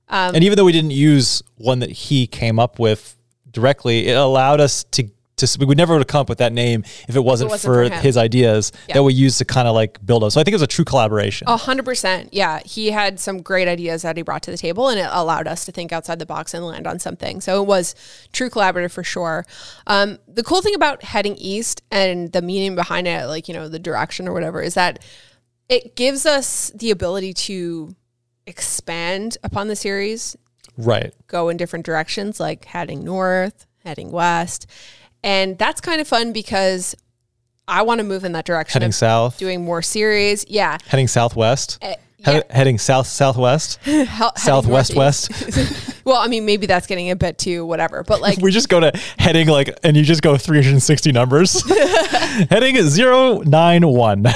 Um, and even though we didn't use one that he came up with directly, it allowed us to to we would never would have come up with that name if it wasn't, wasn't for, for his ideas Yeah. that we used to kind of like build up. So I think it was a true collaboration. A hundred percent. Yeah. He had some great ideas that he brought to the table and it allowed us to think outside the box and land on something. So it was true collaborative for sure. Um, the cool thing about heading east and the meaning behind it, like, you know, the direction or whatever, is that it gives us the ability to expand upon the series, Right. go in different directions, like heading north, heading west. And that's kind of fun because I want to move in that direction Heading south, doing more series. Yeah. heading southwest, Uh, yeah. heading south southwest, Hel- southwest west. Well, I mean, maybe that's getting a bit too whatever, but like, we just go to heading like, and you just go 360 numbers. heading zero nine one.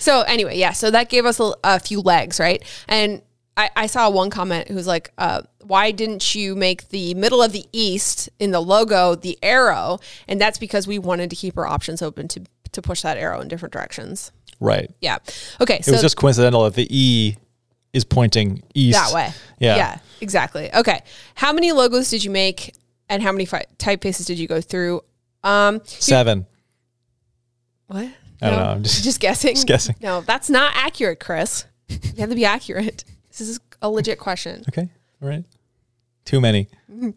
so anyway, yeah. So that gave us a, a few legs, right? And I, I saw one comment who's like, uh, "Why didn't you make the middle of the east in the logo the arrow?" And that's because we wanted to keep our options open to to push that arrow in different directions. right. Yeah. Okay. It So was just coincidental that the E is pointing east. that way. Yeah. Yeah. Exactly. Okay. How many logos did you make, and how many fi- typefaces did you go through? Um, Seven. what? I don't know. I'm just- just guessing. just guessing. No, that's not accurate, Chris. You have to be accurate. This is a legit question. Okay. All right. Too many.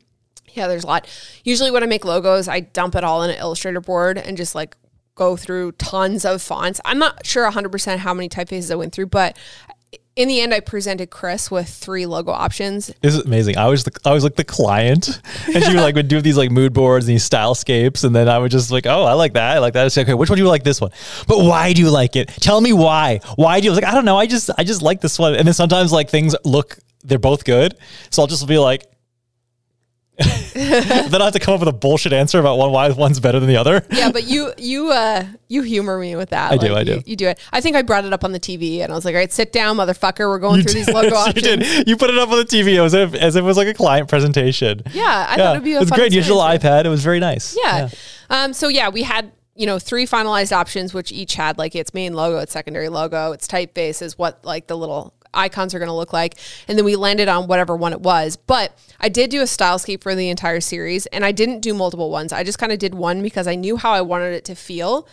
Yeah, there's a lot. Usually when I make logos, I dump it all in an Illustrator board and just like go through tons of fonts. I'm not sure 100% how many typefaces I went through, but in the end, I presented Chris with three logo options. This is amazing. I was the, I was like the client, and she would like would do these like mood boards and these stylescapes, and then I would just like, oh, I like that, I like that. Okay, which one do you like? This one, but why do you like it? Tell me why. Why do you I was like? I don't know. I just I just like this one. And then sometimes like things look they're both good, so I'll just be like. then I have to come up with a bullshit answer about one why one's better than the other. Yeah, but you you uh you humor me with that. I do, I do. You do it. I think I brought it up on the TV and I was like, all right, sit down, motherfucker. We're going through these logo options. you did. You put it up on the TV as if as if it was like a client presentation. Yeah, I thought it'd be a it was great. Digital iPad. It was very nice. Yeah. Um, so yeah, we had you know three finalized options, which each had like its main logo, its secondary logo, its typefaces, what like the little icons are going to look like, and then we landed on whatever one it was. But I did do a stylescape for the entire series, and I didn't do multiple ones. I just kind of did one because I knew how I wanted it to feel,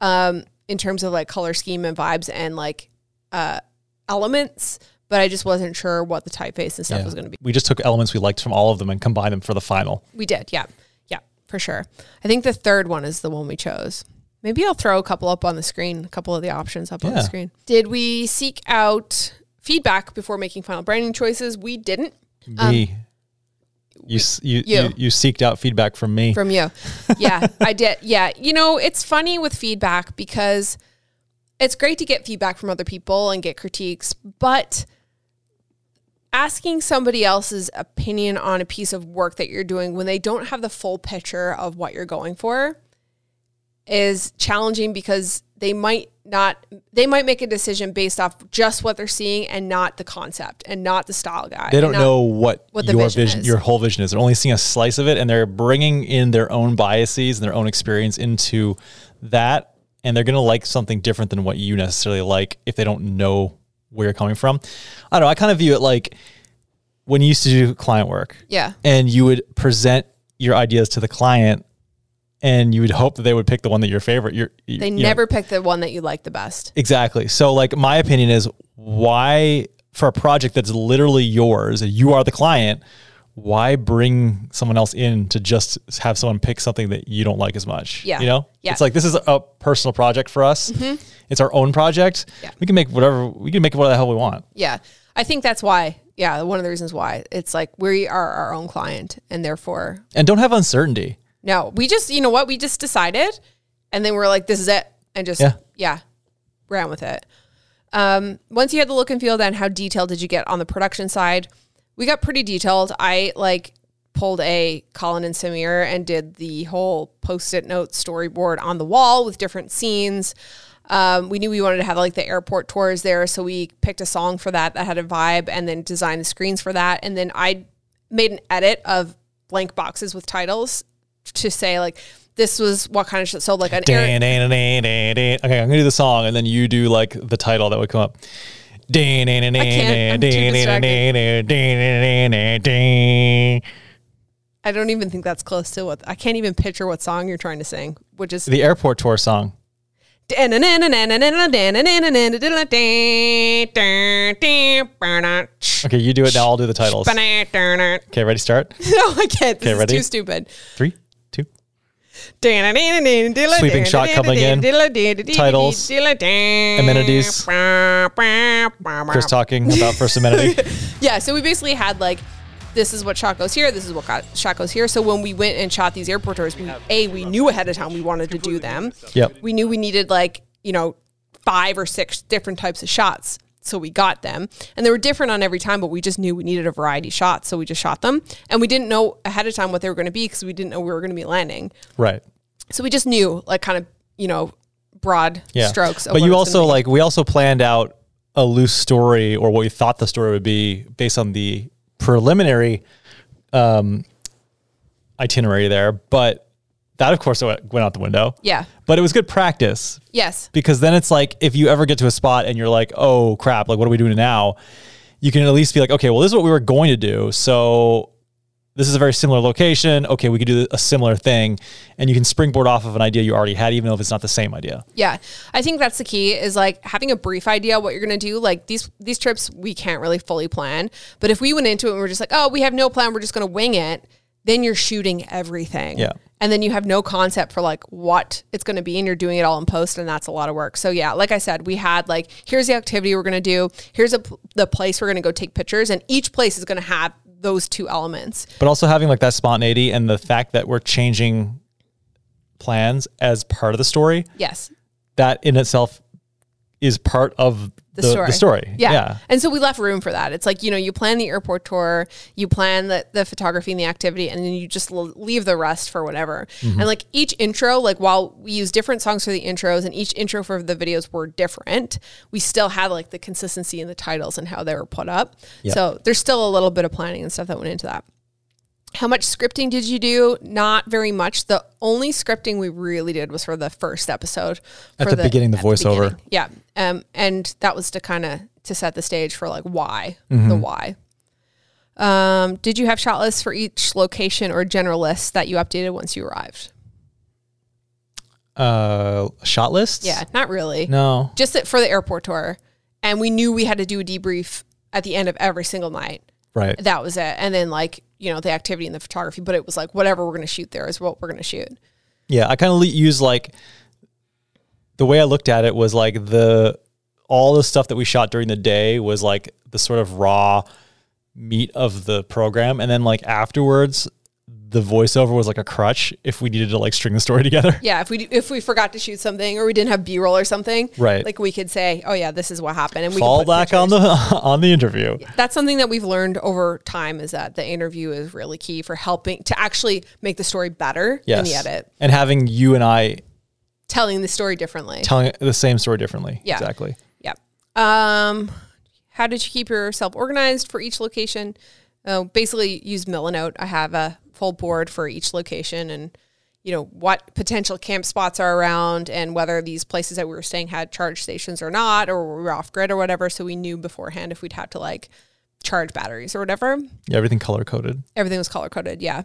um, in terms of like color scheme and vibes and like uh, elements. But I just wasn't sure what the typeface and stuff Yeah. was going to be. We just took elements we liked from all of them and combined them for the final. We did, yeah. Yeah, for sure. I think the third one is the one we chose. Maybe I'll throw a couple up on the screen, a couple of the options up on the screen. Did we seek out feedback before making final branding choices? We didn't Me. You, Um, you. you you seeked out feedback from me. from you. Yeah, I did. Yeah. You know, it's funny with feedback because it's great to get feedback from other people and get critiques, but asking somebody else's opinion on a piece of work that you're doing when they don't have the full picture of what you're going for is challenging because they might not they might make a decision based off just what they're seeing and not the concept and not the style guide. They don't know what, what the your vision vision, your whole vision is. They're only seeing a slice of it, and they're bringing in their own biases and their own experience into that, and they're gonna like something different than what you necessarily like if they don't know where you're coming from. I don't know. I kind of view it like when you used to do client work, Yeah. and you would present your ideas to the client, and you would hope that they would pick the one that your favorite. You're, They never pick the one that you like the best. Exactly. So, like, my opinion is why, for a project that's literally yours, you are the client, why bring someone else in to just have someone pick something that you don't like as much? Yeah. You know? Yeah. It's like this is a personal project for us. Mm-hmm. It's our own project. Yeah. We can make whatever, we can make whatever the hell we want. Yeah. I think that's why. Yeah, one of the reasons why. It's like we are our own client and therefore And don't have uncertainty. No, we just, you know what? We just decided and then we're like this is it and just yeah, Yeah. ran with it. Um, once you had the look and feel then how detailed did you get on the production side? We got pretty detailed. I like pulled a Colin and Samir and did the whole post-it note storyboard on the wall with different scenes. Um, we knew we wanted to have like the airport tours there, so we picked a song for that that had a vibe, and then designed the screens for that. And then I made an edit of blank boxes with titles to say like this was what kind of shit. So like an air, Dan, dan, dan, dan, dan. Okay, I'm gonna do the song, and then you do like the title that would come up. I don't even think that's close to what I can't even picture what song you're trying to sing, which is The airport tour song. Okay, you do it now. I'll do the titles. Okay, ready? Start. No, I can't. This is ready? too stupid. Three. Sweeping shot coming in. Titles. Amenities. Chris talking about first amenity. Yeah, so we basically had like, this is what shot goes here, this is what got, shot goes here. So when we went and shot these airport tours, we, A, we knew ahead of time we wanted to do them. Yep. We knew we needed like, you know, five or six different types of shots. So we got them. And they were different on every time, but we just knew we needed a variety of shots. So we just shot them. And we didn't know ahead of time what they were going to be because we didn't know we were going to be landing. Right. So we just knew like kind of, you know, broad Yeah. strokes. Of But you it was gonna also like we also planned out a loose story or what we thought the story would be based on the preliminary um, itinerary there. But that of course went went out the window. Yeah. But it was good practice Yes. because then it's like if you ever get to a spot and you're like, oh crap, like what are we doing now? You can at least be like, okay, well, this is what we were going to do. So this is a very similar location. Okay, we could do a similar thing. And you can springboard off of an idea you already had, even if it's not the same idea. Yeah. I think that's the key is like having a brief idea what you're going to do. Like these these trips we can't really fully plan, but if we went into it and we're just like, "Oh, we have no plan, we're just going to wing it." Then you're shooting everything. Yeah. And then you have no concept for like what it's going to be and you're doing it all in post and that's a lot of work. So yeah, like I said, we had like here's the activity we're going to do. Here's a, the place we're going to go take pictures and each place is going to have those two elements. but also having like that spontaneity and the fact that we're changing plans as part of the story Yes. that in itself is part of the, the story Yeah. yeah And so we left room for that. It's like, you know, you plan the airport tour, you plan the, the photography and the activity, and then you just l- leave the rest for whatever. Mm-hmm. And like each intro, like while we use different songs for the intros and each intro for the videos were different, we still had like the consistency in the titles and how they were put up. Yeah. So there's still a little bit of planning and stuff that went into that. How much scripting did you do? Not very much. The only scripting we really did was for the first episode. At for the beginning, the voiceover. beginning. Yeah. Um, and that was to kind of to set the stage for like why Mm-hmm. the why. Um, did you have shot lists for each location or general lists that you updated once you arrived? uh shot lists Yeah, not really. no Just for the airport tour, and we knew we had to do a debrief at the end of every single night. Right That was it. And then like you know the activity and the photography, but it was like whatever we're going to shoot there is what we're going to shoot. Yeah, I kind of use like the way I looked at it was like the all the stuff that we shot during the day was like the sort of raw meat of the program, and then like afterwards, the voiceover was like a crutch if we needed to like string the story together. Yeah, if we if we forgot to shoot something or we didn't have B roll or something, Right. Like we could say, "Oh yeah, this is what happened," and we Fall back on the on the interview. That's something that we've learned over time is that the interview is really key for helping to actually make the story better Yes. in the edit, And having you and I telling the story differently. telling the same story differently. Yeah. Exactly. Yeah. Um, how did you keep yourself organized for each location? Uh, basically, use Milanote. I have a full board for each location and you know what potential camp spots are around and whether these places that we were staying had charge stations or not or we were off grid or whatever so we knew beforehand if we'd have to like charge batteries or whatever Yeah, everything color coded. everything was color coded yeah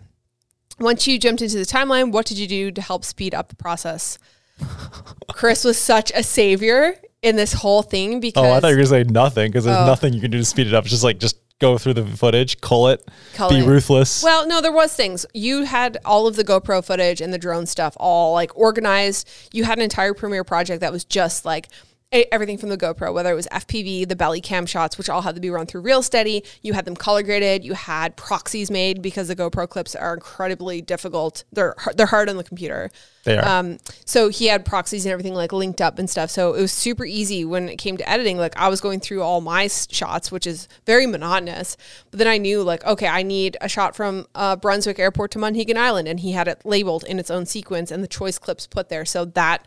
once you jumped into the timeline what did you do to help speed up the process chris was such a savior in this whole thing because Oh, I thought you were gonna say nothing because there's Oh. nothing you can do to speed it up. It's just like just go through the footage, cull it, Cull be it. ruthless. Well, no, there was things. You had all of the GoPro footage and the drone stuff all like organized. You had an entire Premiere project that was just like everything from the GoPro, whether it was FPV, the belly cam shots, which all had to be run through ReelSteady. You had them color graded. You had proxies made because the GoPro clips are incredibly difficult. They're they're hard on the computer. They are. Um, so he had proxies and everything like linked up and stuff. So it was super easy when it came to editing. Like I was going through all my shots, which is very monotonous. But then I knew like, okay, I need a shot from uh, Brunswick Airport to Monhegan Island, and he had it labeled in its own sequence and the choice clips put there. So that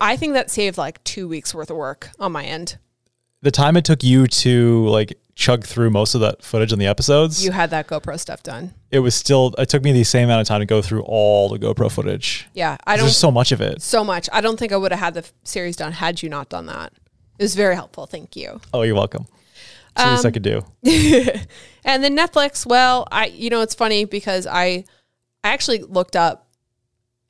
I think that saved like two weeks worth of work on my end. the time it took you to like chug through most of that footage on the episodes, You had that GoPro stuff done. it was still it took me the same amount of time to go through all the GoPro footage. Yeah, I don't There's so much of it. so much. I don't think I would have had the series done had you not done that. It was very helpful. Thank you. Oh, you're welcome. Um, least I could do. And then Netflix, well, I you know it's funny because I I actually looked up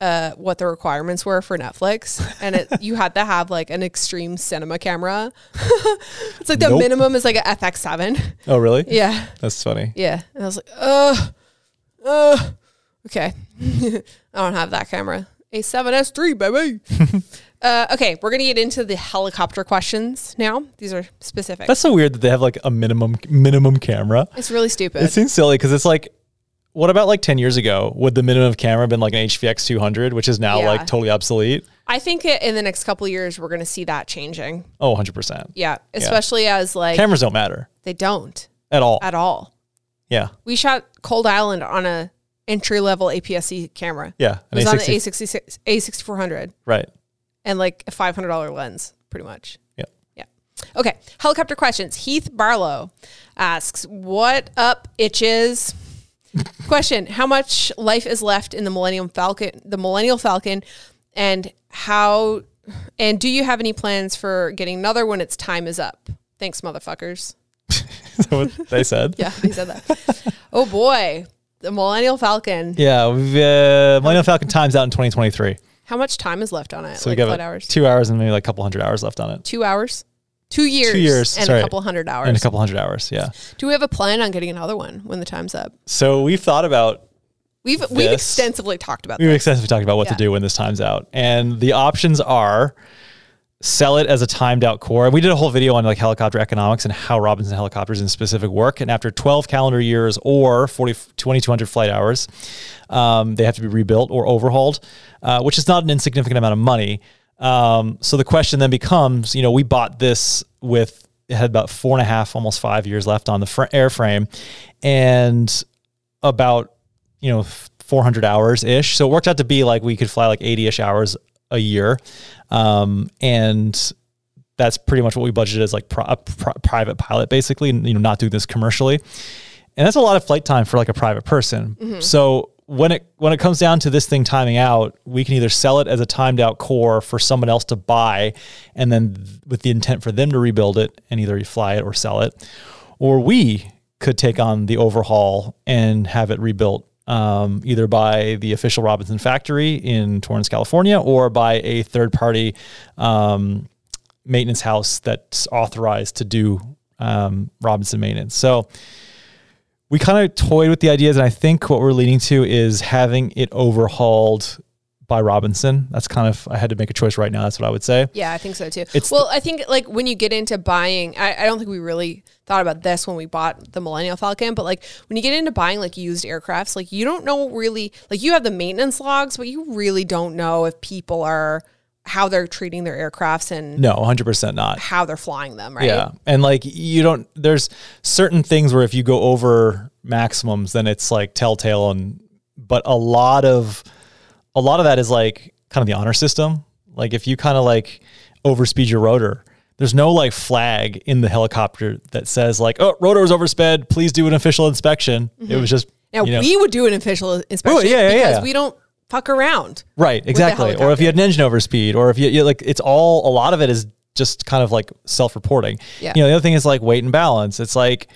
uh what the requirements were for Netflix and it you had to have like an extreme cinema camera. it's like the Nope. minimum is like a FX7. Oh, really? Yeah. That's funny. Yeah. And I was like, "Uh uh okay. I don't have that camera. A7S3 baby. uh okay, we're going to get into the helicopter questions now. These are specific. That's so weird that they have like a minimum minimum camera. it's really stupid. It seems silly because it's like, what about like 10 years ago? Would the minimum of camera been like an HVX 200, which is now Yeah. like totally obsolete? I think in the next couple of years we're going to see that changing. Oh, 100%. Yeah, especially as like Cameras don't matter they don't at all. at all. yeah. We shot Cold Island on a entry level APS-C camera. Yeah. It was on the A60 A66 A6400 Right. and like a $500 lens pretty much. Yeah. Yeah. Okay, helicopter questions. Heath Barlow asks, "What up itches?" Question: How much life is left in the Millennium Falcon? The Millennial Falcon, and how? And do you have any plans for getting another when its time is up? Thanks, motherfuckers. Is that what they said? Yeah, they said that. oh boy, the Millennial Falcon. Yeah. We've, uh, Millennium Falcon times out in 2023. How much time is left on it? So like we got hours. two hours and maybe like a couple hundred hours left on it. Two hours. Two years. years, and sorry. a couple hundred hours. And a couple hundred hours. Yeah. Do we have a plan on getting another one when the time's up? So we've thought about We've we've extensively talked about We've this. extensively talked about what Yeah. to do when this time's out. And the options are sell it as a timed out core. We did a whole video on like helicopter economics and how Robinson helicopters in specific work. And after 12 calendar years or 40, 2,200 flight hours, um, they have to be rebuilt or overhauled, uh, which is not an insignificant amount of money. Um, so the question then becomes, you know, we bought this with it had about four and a half, almost five years left on the fr- airframe, and about you know 400 hours ish. So it worked out to be like we could fly like 80 ish hours a year, um, and that's pretty much what we budgeted as like a pri- private pilot, basically, and, you know, not doing this commercially. And that's a lot of flight time for like a private person. So when it when it comes down to this thing timing out, we can either sell it as a timed out core for someone else to buy, and then th- with the intent for them to rebuild it and either fly it or sell it, or we could take on the overhaul and have it rebuilt um, either by the official Robinson factory in Torrance, California, or by a third party um, maintenance house that's authorized to do um, Robinson maintenance. So we kind of toyed with the ideas, and I think what we're leaning to is having it overhauled by Robinson. That's kind of I had to make a choice right now. That's what I would say. Yeah, I think so too. It's well, I think like when you get into buying, I, I don't think we really thought about this when we bought the Millennial Falcon, but like when you get into buying like used aircrafts, like you don't know really like you have the maintenance logs, but you really don't know if people are how they're treating their aircrafts and No, 100% not. how they're flying them, right? Yeah. And like you don't there's certain things where if you go over maximums then it's like telltale and but a lot of a lot of that is like kind of the honor system. Like if you kind of like overspeed your rotor, there's no like flag in the helicopter that says like, "Oh, rotor is oversped, please do an official inspection." It mm-hmm. was just Now you know, we would do an official inspection yeah, yeah, because yeah. we don't fuck around. Right, exactly. Or if you had an engine overspeed, or if you, you like, it's all a lot of it is just kind of like self-reporting. Yeah. You know, the other thing is like weight and balance. It's like,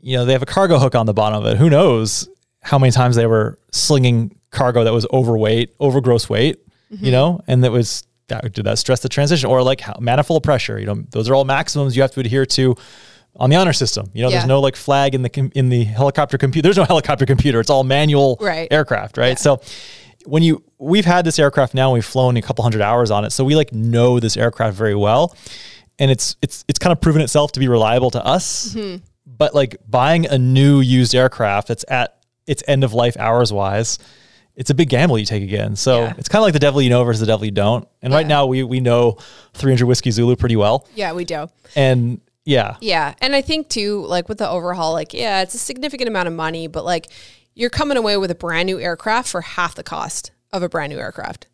you know, they have a cargo hook on the bottom of it. Who knows how many times they were slinging cargo that was overweight, over gross weight. Mm-hmm. You know, and that was that did that stress the transition or like how, manifold pressure. You know, those are all maximums you have to adhere to. On the honor system, you know, Yeah. there's no like flag in the com- in the helicopter computer. There's no helicopter computer. It's all manual Right. aircraft, right? So when you we've had this aircraft now, and we've flown a couple hundred hours on it, so we like know this aircraft very well, and it's it's it's kind of proven itself to be reliable to us. Mm-hmm. But like buying a new used aircraft that's at its end of life hours wise, it's a big gamble you take again. So Yeah. it's kind of like the devil you know versus the devil you don't. And right now we we know 300 whiskey Zulu pretty well, Yeah, we do. and yeah, Yeah. And I think too, like with the overhaul, like, yeah, it's a significant amount of money, but like you're coming away with a brand new aircraft for half the cost of a brand new aircraft,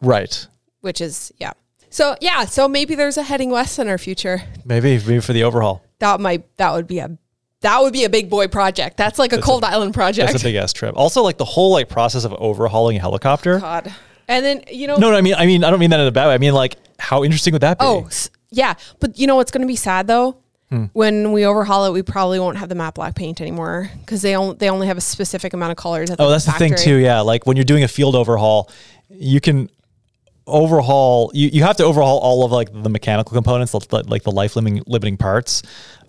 right. which is, yeah. So, yeah. So maybe there's a heading west in our future. Maybe maybe for the overhaul. That might, that would be a, that would be a big boy project. That's like a cold island project. That's a big ass trip. Also, like the whole like process of overhauling a helicopter. God. And then, you know, No, no, I mean, I mean, I don't mean that in a bad way. I mean, like, how interesting would that be? Oh, yeah. But you know what's going to be sad though? Hmm. When we overhaul it, we probably won't have the matte black paint anymore because they only they only have a specific amount of colors. At oh, that's the thing too. Yeah, like when you're doing a field overhaul, you can overhaul. You, you have to overhaul all of like the mechanical components, the- like the life limiting limiting parts,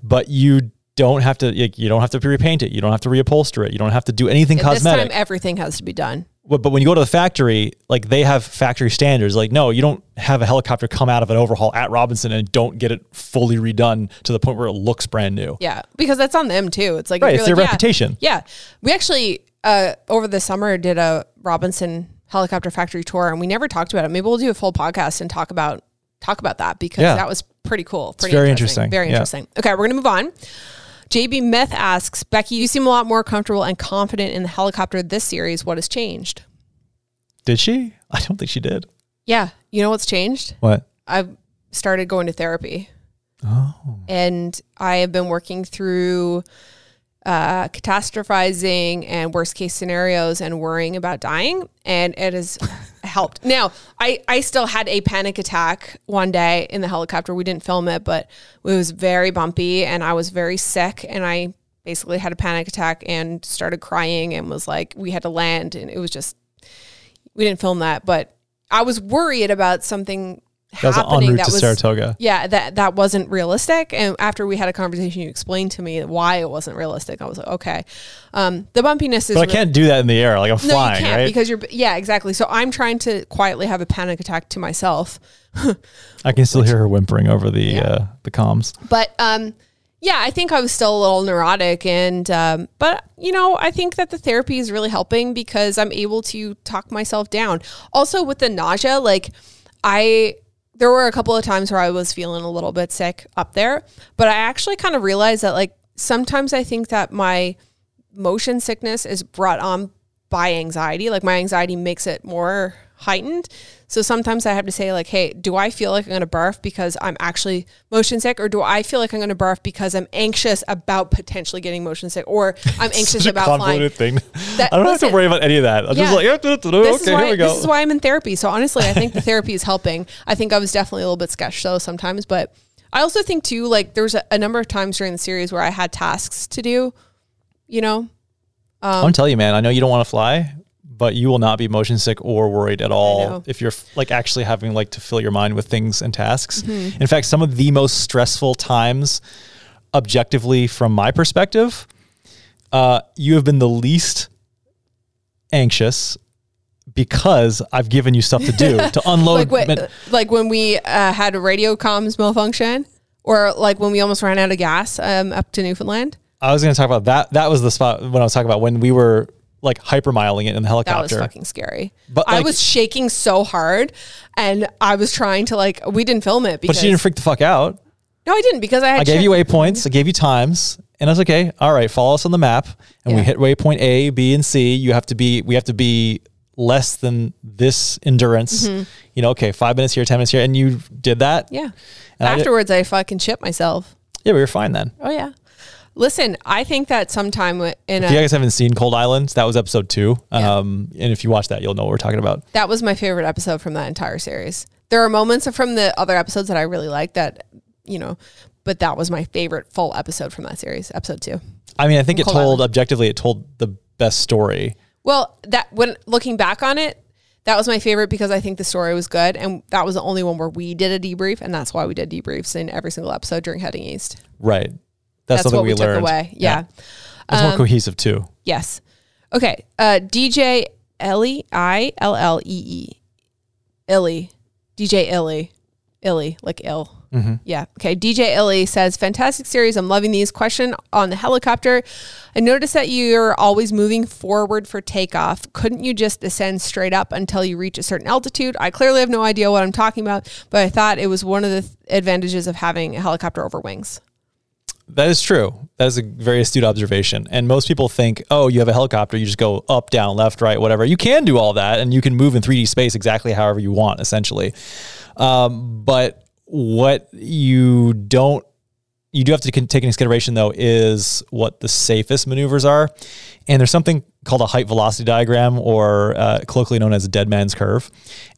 but you don't have to. Like, you don't have to repaint it. You don't have to reupholster it. You don't have to do anything This cosmetic. time, everything has to be done. but, but when you go to the factory, like they have factory standards. Like, no, you don't have a helicopter come out of an overhaul at Robinson and don't get it fully redone to the point where it looks brand new. Yeah, because that's on them too. It's like Right, it's their like, yeah, reputation. Yeah, we actually uh, over the summer did a Robinson helicopter factory tour, and we never talked about it. Maybe we'll do a full podcast and talk about talk about that because Yeah. that was pretty cool. Pretty very interesting. Very Yeah. interesting. Okay, we're gonna move on. JB Myth asks Becky, you seem a lot more comfortable and confident in the helicopter this series. What has changed? Did she? I don't think she did. Yeah, you know what's changed? What? I've started going to therapy. Oh. and I have been working through uh, catastrophizing and worst case scenarios and worrying about dying, and it has helped. Now, I I still had a panic attack one day in the helicopter. We didn't film it, but it was very bumpy, and I was very sick, and I basically had a panic attack and started crying and was like, we had to land, and it was just we didn't film that, but I was worried about something. That was en happening route that to was Saratoga. yeah, that that wasn't realistic. And after we had a conversation, you explained to me why it wasn't realistic. I was like, okay. Um, the bumpiness is. But I can't do that in the air. Like I'm No, flying, you can't right? because you're. Yeah, exactly. So I'm trying to quietly have a panic attack to myself. I can still hear her whimpering over the Yeah. uh, the comms. But um, yeah, I think I was still a little neurotic, and um, but you know, I think that the therapy is really helping because I'm able to talk myself down. Also, with the nausea, like I. There were a couple of times where I was feeling a little bit sick up there, but I actually kind of realized that like sometimes I think that my motion sickness is brought on by anxiety. Like my anxiety makes it more heightened. So sometimes I have to say like, hey, do I feel like I'm going to barf because I'm actually motion sick or do I feel like I'm going to barf because I'm anxious about potentially getting motion sick or I'm anxious about flying? convoluted thing. That- I don't have to worry about any of that. I'm just Yeah. like, yeah, This okay, is why here we go. this is why I'm in therapy. So honestly, I think the therapy is helping. I think I was definitely a little bit sketch though sometimes, but I also think too like there's a, a number of times during the series where I had tasks to do, you know, I'm gonna tell you, man. I know you don't want to fly, but you will not be motion sick or worried at all if you're like actually having like to fill your mind with things and tasks. Mm-hmm. In fact, some of the most stressful times, objectively from my perspective, uh, you have been the least anxious because I've given you stuff to do to unload. like what, like when we uh, had a radio comms malfunction, or like when we almost ran out of gas um, up to Newfoundland. I was going to talk about that. That was the spot when I was talking about when we were like hypermiling it in the helicopter. That was fucking scary. But, I was shaking so hard, and I was trying to like. We didn't film it because but you didn't freak the fuck out. no, I didn't because I had. I gave checked- you waypoints. I gave you times, and I was okay. All right, follow us on the map, and we hit waypoint A, B, and C. You have to be. We have to be less than this endurance. You know, okay, five minutes here, ten minutes here, and you did that. Mm-hmm. Yeah. And I did- Afterwards, I, fucking shit myself. Yeah, we were fine then. Oh yeah. Listen, I think that sometime in If a you guys haven't seen Cold Islands, that was episode two. Yeah. Um, and if you watch that, you'll know what we're talking about. that was my favorite episode from that entire series. There are moments from the other episodes that I really like that, you know, but that was my favorite full episode from that series, episode two. I mean, I think it Cold told Island. objectively, it told the best story. Well, that when looking back on it, that was my favorite because I think the story was good, and that was the only one where we did a debrief, and that's why we did debriefs in every single episode during Heading East. Right. That's, That's something what we, we took learned. away. Yeah. It's Um, more cohesive too. Yes. Okay. Uh, DJ Ellie, I L L E E, Illy, DJ Illy, Illy, like ill. Mm-hmm. Yeah. Okay. DJ Illy says, fantastic series. I'm loving these. Question on the helicopter. I noticed that you're always moving forward for takeoff. Couldn't you just descend straight up until you reach a certain altitude? I clearly have no idea what I'm talking about, but I thought it was one of the th- advantages of having a helicopter over wings. That is true. That is a very astute observation. And most people think, oh, you have a helicopter, you just go up, down, left, right, whatever. You can do all that and you can move in 3D space exactly however you want, essentially. Um, but what you don't, you do have to take into consideration though, is what the safest maneuvers are. And there's something called a height velocity diagram or uh, colloquially known as a dead man's curve.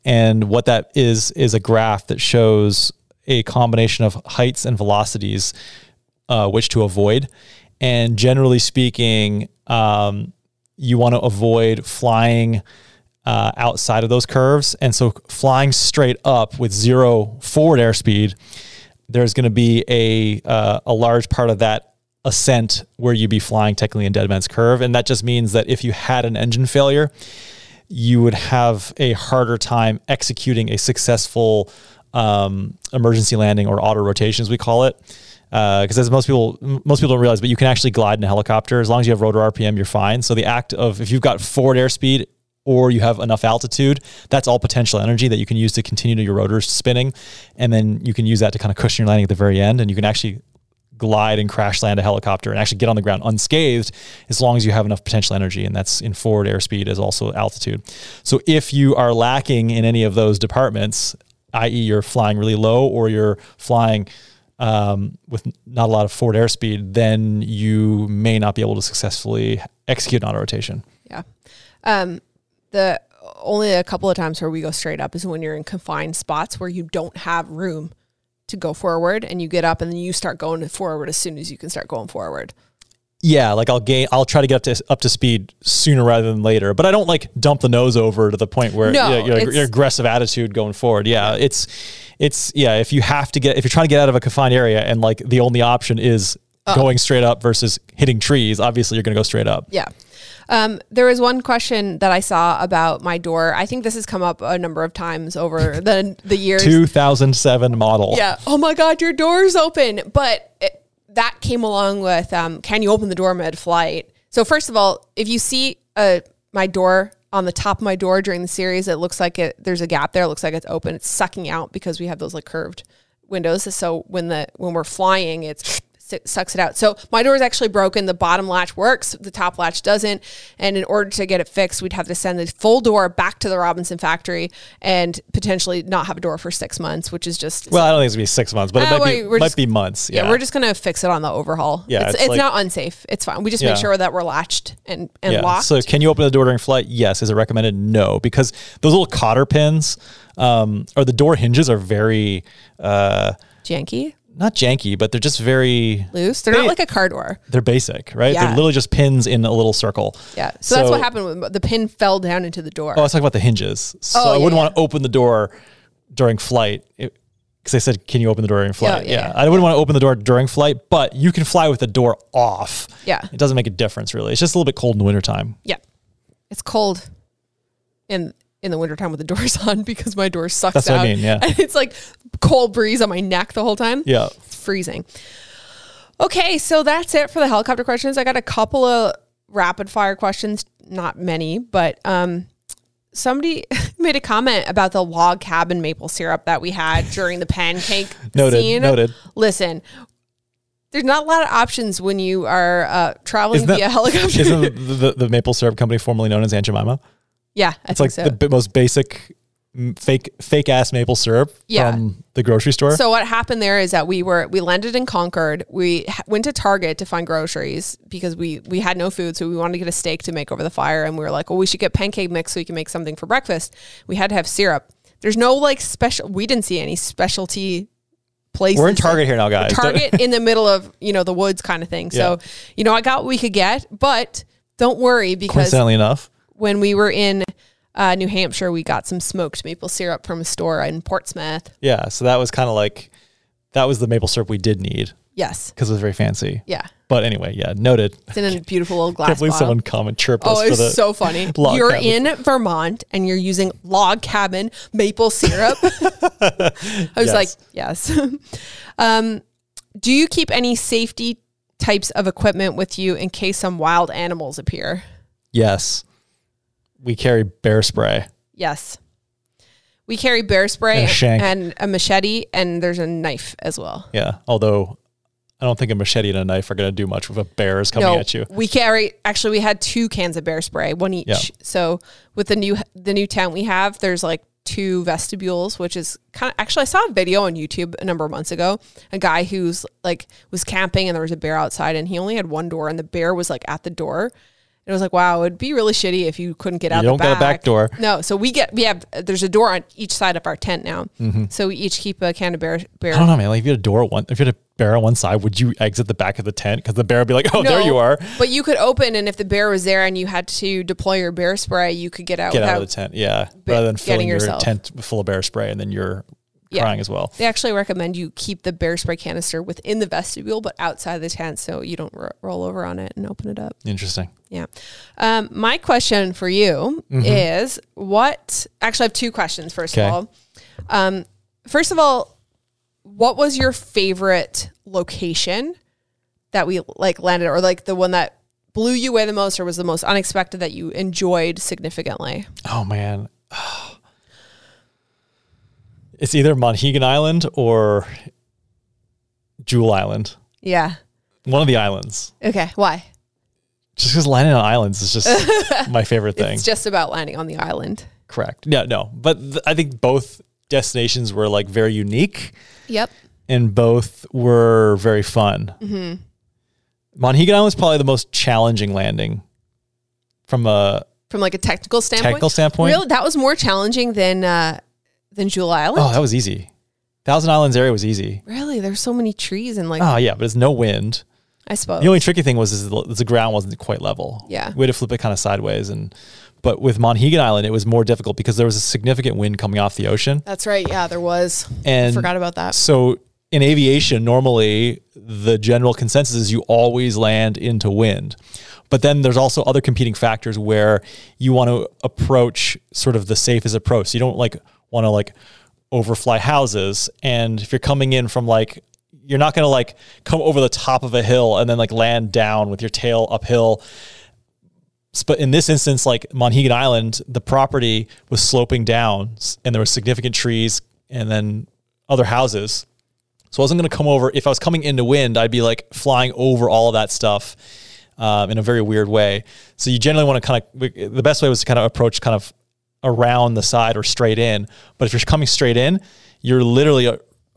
And what that is, is a graph that shows a combination of heights and velocities uh, which to avoid. And generally speaking, um, you want to avoid flying uh, outside of those curves. And so, flying straight up with zero forward airspeed, there's going to be a uh, a large part of that ascent where you'd be flying technically in dead man's curve, and that just means that if you had an engine failure, you would have a harder time executing a successful um, emergency landing or auto rotation, as we call it. Uh, because as most people most people don't realize, but you can actually glide in a helicopter. As long as you have rotor RPM, you're fine. So the act of if you've got forward airspeed or you have enough altitude, that's all potential energy that you can use to continue your rotors spinning, and then you can use that to kind of cushion your landing at the very end, and you can actually glide and crash land a helicopter and actually get on the ground unscathed as long as you have enough potential energy. And that's in forward airspeed as also altitude. So if you are lacking in any of those departments i.e you're flying really low or you're flying um, with not a lot of forward airspeed then you may not be able to successfully execute an auto rotation Yeah. Um, the only a couple of times where we go straight up is when you're in confined spots where you don't have room to go forward and you get up and then you start going forward as soon as you can start going forward. Yeah like i'll gain i'll try to get up to up to speed sooner rather than later but i don't like dump the nose over to the point where No, you know, your, your aggressive attitude going forward yeah it's it's yeah if you have to get if you're trying to get out of a confined area and like the only option is going straight up versus hitting trees obviously you're going to go straight up Yeah. Um, there was one question that I saw about my door. I think this has come up a number of times over the the years. 2007 model Yeah. Oh my God, your door's open. But it, that came along with um, can you open the door mid flight? So, first of all, if you see uh, my door on the top of my door during the series, it looks like it, there's a gap there. It looks like it's open. It's sucking out because we have those like curved windows. So, when the when we're flying, it's it sucks it out. So my door is actually broken. The bottom latch works, the top latch doesn't. And in order to get it fixed, we'd have to send the full door back to the Robinson factory and potentially not have a door for six months, which is just well i don't think it's going to be six months but it Uh, might, wait, be, might just- be months yeah, yeah, we're just gonna fix it on the overhaul. Yeah, it's, it's it's like- not unsafe. It's fine. We just Yeah. make sure that we're latched and and yeah. locked. So can you open the door during flight? Yes. Is it recommended? No, because those little cotter pins um, or the door hinges are very uh, Janky, not janky, but they're just very loose. They're They- not like a car door. they're basic, right? Yeah. They're literally just pins in a little circle. Yeah. So, that's what happened. With, the pin fell down into the door. Oh, I was talking about the hinges. So Oh, I yeah, wouldn't yeah. want to open the door during flight. Because they said, can you open the door during oh, flight? yeah, Yeah. yeah. I wouldn't want to open the door during flight, but you can fly with the door off. Yeah. It doesn't make a difference, really. It's just a little bit cold in the wintertime. yeah. It's cold in in the wintertime with the doors on because my door sucks That's out. what I mean, yeah. And it's like cold breeze on my neck the whole time. Yeah. It's freezing. Okay, so that's it for the helicopter questions. I got a couple of rapid fire questions, not many, but um somebody made a comment about the log cabin maple syrup that we had during the pancake Noted, scene. noted. Listen, there's not a lot of options when you are uh, traveling Isn't that- via helicopter. Isn't the, the, the maple syrup company formerly known as Aunt Jemima? Yeah, I It's like so. the bi- most basic fake fake ass maple syrup Yeah. from the grocery store. So what happened there is that we were we landed in Concord. We h- went to Target to find groceries because we we had no food, so we wanted to get a steak to make over the fire, and we were like, well, we should get pancake mix so we can make something for breakfast. We had to have syrup. There's no like special. We didn't see any specialty places. We're in Target here now, guys. Target in the middle of you know the woods kind of thing. So you know I got what we could get, but don't worry because Coincidentally enough, when we were in uh, New Hampshire, we got some smoked maple syrup from a store in Portsmouth. yeah. So that was kind of like that was the maple syrup we did need Yes. because it was very fancy. Yeah. But anyway, yeah, noted. It's in a beautiful little glass Can't believe bottle. someone come and chirp us Oh, it's so funny. You're cabin. in Vermont and you're using log cabin maple syrup. I was Yes. like, yes. um, do you keep any safety types of equipment with you in case some wild animals appear? yes. We carry bear spray. Yes. We carry bear spray And a and a machete, and there's a knife as well. Yeah. Although I don't think a machete and a knife are going to do much if a bear is coming no, at you. we carry. Actually, we had two cans of bear spray, one each. Yeah. So with the new the new tent we have, there's like two vestibules, which is kind of. Actually, I saw a video on YouTube a number of months ago. A guy who's like was camping and there was a bear outside, and he only had one door, and the bear was like at the door. It was like, wow, it'd be really shitty if you couldn't get out. You don't the get a back door. No, so we get we have there's a door on each side of our tent now. Mm-hmm. So we each keep a can of bear bear. I don't know, man. Like if you had a door one, if you had a bear on one side, would you exit the back of the tent? Because the bear would be like, "Oh, there you are." But you could open, and if the bear was there and you had to deploy your bear spray, you could get out. Get out of the tent, yeah. Rather than filling your yourself. tent full of bear spray and then you're Yeah. crying as well. They actually recommend you keep the bear spray canister within the vestibule, but outside the tent, so you don't ro- roll over on it and open it up. Interesting. Yeah. Um, my question for you is what? Actually, I have two questions. First Okay. of all, um, first of all, what was your favorite location that we like landed, or like the one that blew you away the most, or was the most unexpected that you enjoyed significantly? Oh man. It's either Monhegan Island or Jewel Island. Yeah. One of the islands. Okay. Why? Just because landing on islands is just my favorite thing. It's just about landing on the island. Correct. Yeah, no. But th- I think both destinations were like very unique Yep. and both were very fun. Mm-hmm. Monhegan Island was probably the most challenging landing from a From like a technical standpoint. technical standpoint. Really, that was more challenging than uh, than Jewel Island. Oh, that was easy. Thousand Islands area was easy. Really, there's so many trees and like Oh yeah, but it's no wind. I suppose. The only tricky thing was is the, the ground wasn't quite level. Yeah. we had to flip it kind of sideways, and but with Monhegan Island, it was more difficult because there was a significant wind coming off the ocean, That's right. Yeah, there was. and Forgot about that. So in aviation, normally the general consensus is you always land into wind. But then there's also other competing factors where you want to approach sort of the safest approach. So you don't like want to like overfly houses. And if you're coming in from like you're not going to like come over the top of a hill and then like land down with your tail uphill. But in this instance, like Monhegan Island, the property was sloping down and there were significant trees and then other houses. So I wasn't going to come over. If I was coming into wind, I'd be like flying over all of that stuff um, in a very weird way. So you generally want to kind of, the best way was to kind of approach kind of around the side or straight in. But if you're coming straight in, you're literally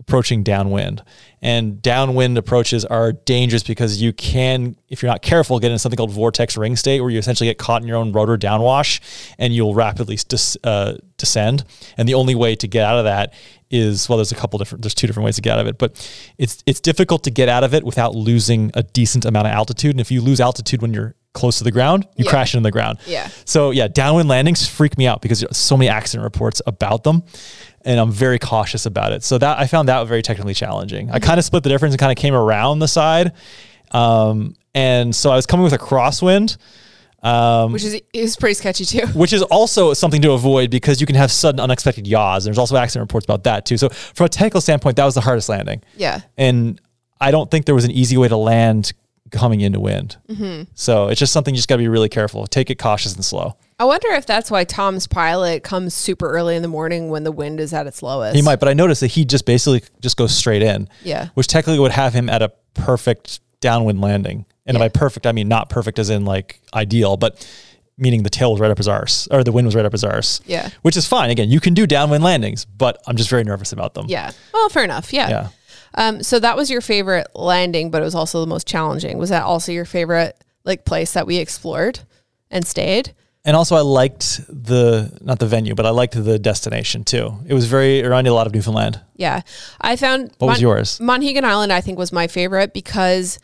approaching downwind. And downwind approaches are dangerous because you can, if you're not careful, get into something called vortex ring state where you essentially get caught in your own rotor downwash and you'll rapidly uh, descend. And the only way to get out of that is well, there's a couple different, there's two different ways to get out of it, but it's it's difficult to get out of it without losing a decent amount of altitude. And if you lose altitude when you're close to the ground, you Yeah. crash into the ground. Yeah. So yeah, downwind landings freak me out because there's so many accident reports about them, and I'm very cautious about it. So that I found that very technically challenging. I kind of split the difference and kind of came around the side, um, and so I was coming with a crosswind. Um, which is is pretty sketchy too. which is also something to avoid because you can have sudden unexpected yaws. There's also accident reports about that too. So from a technical standpoint, that was the hardest landing. Yeah. And I don't think there was an easy way to land coming into wind. Mm-hmm. So it's just something you just got to be really careful. Take it cautious and slow. I wonder if that's why Tom's pilot comes super early in the morning when the wind is at its lowest. He might, but I noticed that he just basically just goes straight in. Yeah. Which technically would have him at a perfect downwind landing. And Yeah. by perfect, I mean not perfect as in like ideal, but meaning the tail was right up his arse or the wind was right up his arse. Yeah. Which is fine. Again, you can do downwind landings, but I'm just very nervous about them. Yeah. Well, fair enough. Yeah. Yeah. Um, so that was your favorite landing, but it was also the most challenging. Was that also your favorite like place that we explored and stayed? And also, I liked the not the venue, but I liked the destination too. It was very it reminded a lot of Newfoundland. Yeah. I found What was yours? Monhegan Island, I think, was my favorite because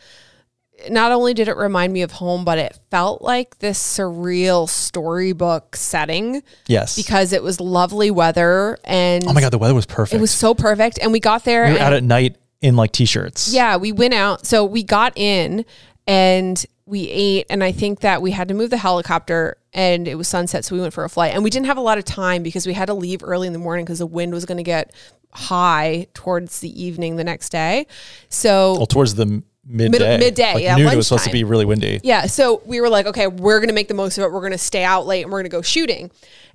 not only did it remind me of home, but it felt like this surreal storybook setting Yes. because it was lovely weather and oh my god, the weather was perfect. it was so perfect. And we got there we were and out at night in like t-shirts. Yeah, we went out. So we got in and we ate. And I think that we had to move the helicopter and it was sunset. So we went for a flight. And we didn't have a lot of time because we had to leave early in the morning because the wind was going to get high towards the evening the next day. So. Well, towards the midday. midday, Like yeah, noon, it was supposed to be really windy. Yeah. So we were like, okay, we're going to make the most of it. We're going to stay out late and we're going to go shooting.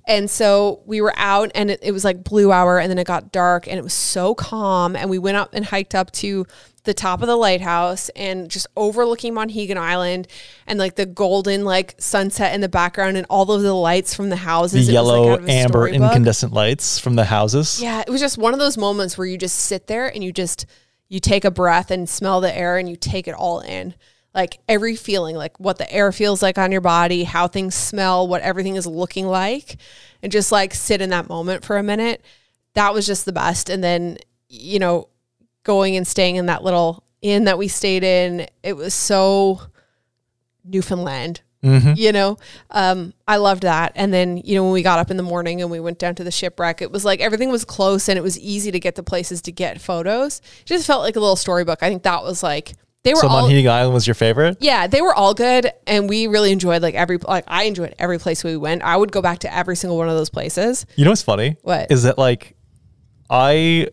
And so we were out and it, it was like blue hour and then it got dark and it was so calm. And we went up and hiked up to the top of the lighthouse and just overlooking Monhegan Island and like the golden like sunset in the background and all of the lights from the The houses. Like, yellow, a amber, storybook. incandescent lights from the houses. Yeah, it was just one of those moments where you just sit there and you just you take a breath and smell the air and you take it all in. Like every feeling, like what the air feels like on your body, how things smell, what everything is looking like, and just like sit in that moment for a minute. That was just the best. And then, you know, going and staying in that little inn that we stayed in, it was so Newfoundland you know um, i loved that and then you know when we got up in the morning and we went down to the shipwreck it was like everything was close and it was easy to get the places to get photos it just felt like a little storybook i think that was like they were So all Monhegan Island was your favorite? yeah they were all good and we really enjoyed like every like i enjoyed every place we went i would go back to every single one of those places You know what's funny? What? Is that like I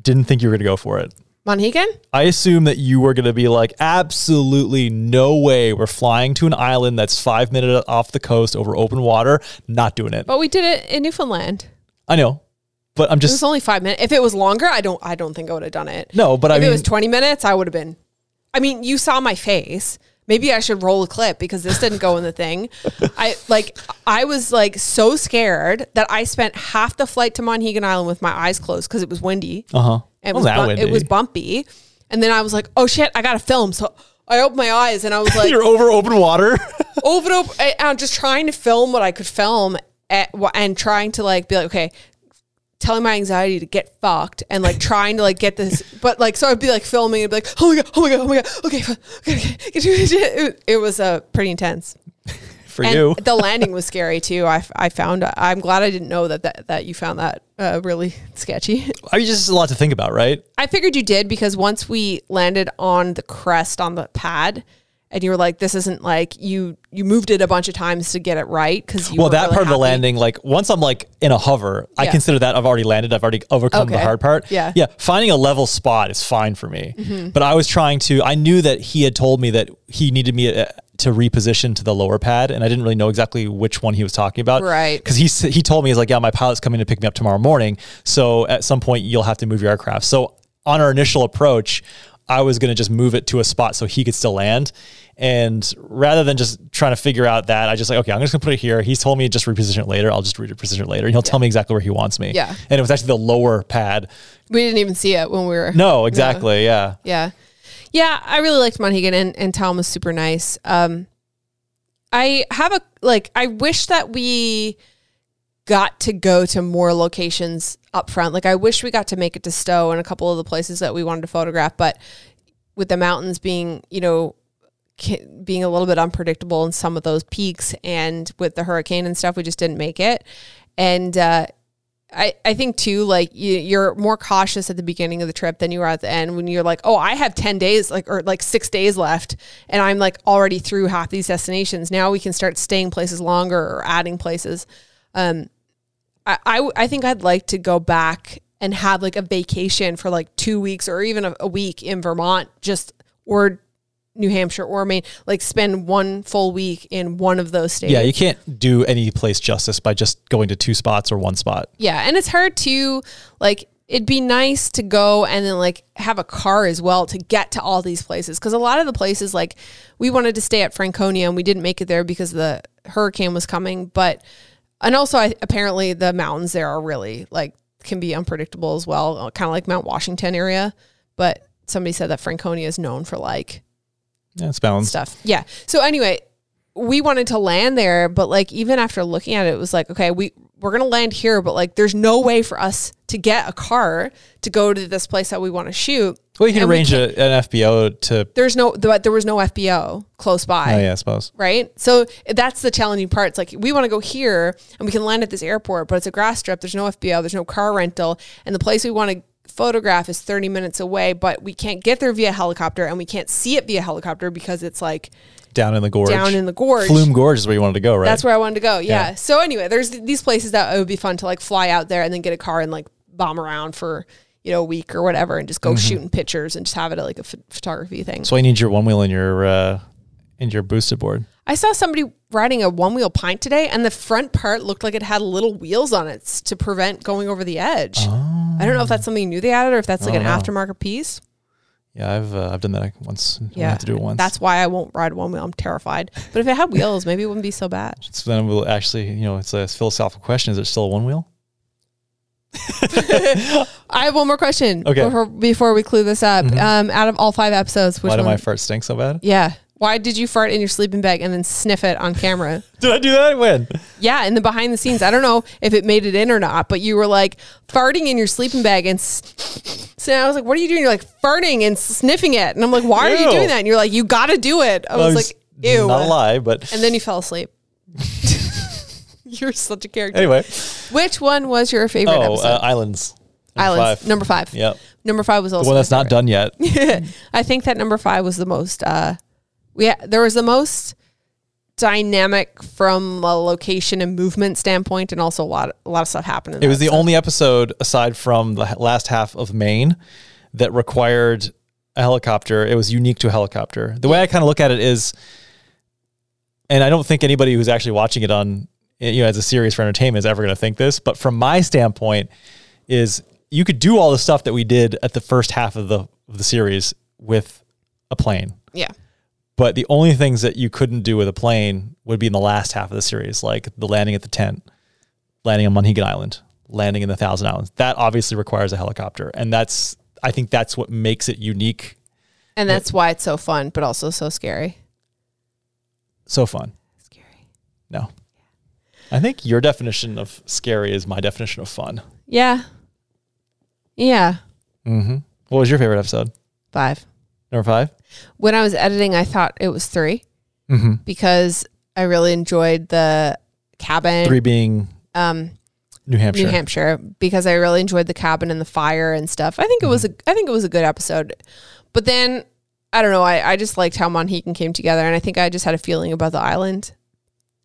didn't think you were gonna go for it. Monhegan I assume that you were going to be like, absolutely no way. We're flying to an island that's five minutes off the coast over open water. Not doing it. but we did it in newfoundland I know, but I'm just. it was only five minutes if it was longer i don't i don't think i would have done it no. But I if mean, it was 20 minutes, I would have been. I mean, you saw my face. Maybe I should roll a clip because this didn't go in the thing. I like I was like so scared that I spent half the flight to Monhegan Island with my eyes closed because it was windy. uh huh. It was bu- it was bumpy. And then I was like, "Oh shit, I got to film." So I opened my eyes and I was like, You're over open water. over and over. I, I'm just trying to film what I could film at, and trying to like be like, okay, telling my anxiety to get fucked and like trying to like get this, but like, so I'd be like filming and be like, oh my God, oh my God, oh my God. Okay. okay, okay, It, it was uh, pretty intense. For and you. the landing was scary too. I, I found, I'm glad I didn't know that, that, that you found that uh, really sketchy. I mean, just a lot to think about, right? I figured you did because once we landed on the crest on the pad, and you were like, "This isn't like you." You moved it a bunch of times to get it right because. Well, that really part of the landing, like once I'm like in a hover, I consider that I've already landed. I've already overcome the hard part. Yeah. Yeah. Finding a level spot is fine for me. Mm-hmm. But I was trying to, I knew that he had told me that he needed me uh, to reposition to the lower pad. And I didn't really know exactly which one he was talking about. Right. Cause he, he told me, he's like, yeah, my pilot's coming to pick me up tomorrow morning. So at some point you'll have to move your aircraft. So on our initial approach, I was going to just move it to a spot so he could still land. And rather than just trying to figure out that, I just like, okay, I'm just gonna put it here. He's told me just reposition it later. I'll just reposition it later. And he'll tell me exactly where he wants me. Yeah. And it was actually the lower pad. We didn't even see it when we were. No, exactly. Yeah. Yeah. Yeah. I really liked Monhegan and, and Tom was super nice. Um, I have a, like, I wish that we got to go to more locations up front. Like, I wish we got to make it to Stowe and a couple of the places that we wanted to photograph, but with the mountains being, you know, being a little bit unpredictable in some of those peaks and with the hurricane and stuff, we just didn't make it. And, uh, I, I think too, like you, you're more cautious at the beginning of the trip than you are at the end when you're like, oh, I have 10 days, like, or like six days left, and I'm like already through half these destinations. Now we can start staying places longer or adding places. Um, I, I, I think I'd like to go back and have like a vacation for like two weeks or even a, a week in Vermont, just or New Hampshire or Maine, like spend one full week in one of those states. Yeah, you can't do any place justice by just going to two spots or one spot. Yeah, and it's hard to like it'd be nice to go and then like have a car as well to get to all these places because a lot of the places like we wanted to stay at Franconia and we didn't make it there because the hurricane was coming, but and also I, apparently the mountains there are really like can be unpredictable as well, uh, kind of like Mount Washington area, but somebody said that Franconia is known for like Yeah, it's balanced. stuff. Yeah. So anyway, we wanted to land there, but like even after looking at it, it was like, okay, we we're gonna land here, but like there's no way for us to get a car to go to this place that we want to shoot. Well, you can And we arrange a, an FBO to. There's no, but there was no FBO close by Oh yeah, I suppose. right? So that's the challenging part. It's like we want to go here and we can land at this airport, but it's a grass strip. There's no FBO, there's no car rental, and the place we want to photograph is 30 minutes away, but we can't get there via helicopter and we can't see it via helicopter because it's like Down in the gorge. down in the gorge. Flume Gorge is where you wanted to go, right? That's where I wanted to go. Yeah. Yeah. So anyway, there's these places that it would be fun to like fly out there and then get a car and like bomb around for you know a week or whatever and just go shooting pictures and just have it like a ph- photography thing. so I need your one wheel in your uh, in your boosted board. I saw somebody riding a one wheel pint today, and the front part looked like it had little wheels on it to prevent going over the edge. I don't know if that's something new they added or if that's like an Oh. know. aftermarket piece. Yeah, I've uh, I've done that once. I Yeah, have to do it once. That's why I won't ride one wheel. I'm terrified. But if it had wheels, maybe it wouldn't be so bad. so then we'll actually, you know, it's a philosophical question: Is it still a one wheel? I have one more question Okay. before, before we clue this up. Um, out of all five episodes, which Why do one? my fart stink so bad? yeah. Why did you fart in your sleeping bag and then sniff it on camera? Did I do that? When? Yeah, in the behind the scenes. I don't know if it made it in or not, but you were like farting in your sleeping bag and s- so I was like, "What are you doing?" You're like farting and sniffing it, and I'm like, "Why are you doing that?" And you're like, "You got to do it." I was like, "Ew," Not a lie, but and then you fell asleep. you're such a character. anyway. Which one was your favorite Oh, episode? uh, Islands. Number Islands, Five. number five. Yep. Number five was The also one my that's not done yet. I think that number five was the most. Uh, we ha- there was the most dynamic from a location and movement standpoint, and also a lot a lot of stuff happened. In It was the only episode aside from the last half of Maine that required a helicopter. It was unique to a helicopter. The way I kind of look at it is, and I don't think anybody who's actually watching it on, you know, as a series for entertainment is ever going to think this, but from my standpoint, is you could do all the stuff that we did at the first half of the of the series with a plane. Yeah. But the only things that you couldn't do with a plane would be in the last half of the series, like the landing at the tent, landing on Monhegan Island, landing in the Thousand Islands. That obviously requires a helicopter, and that's I think that's what makes it unique. And that's why it's so fun, but also so scary. So fun. Scary. No, I think your definition of scary is my definition of fun. Yeah. Yeah. Mm-hmm. What was your favorite episode? Five. Number five. When I was editing, I thought it was three Mm-hmm. because I really enjoyed the cabin. Three being Um, New Hampshire. New Hampshire because I really enjoyed the cabin and the fire and stuff. I think it was a I think it was a good episode. But then I don't know, I, I just liked how Monhegan came together and I think I just had a feeling about the island.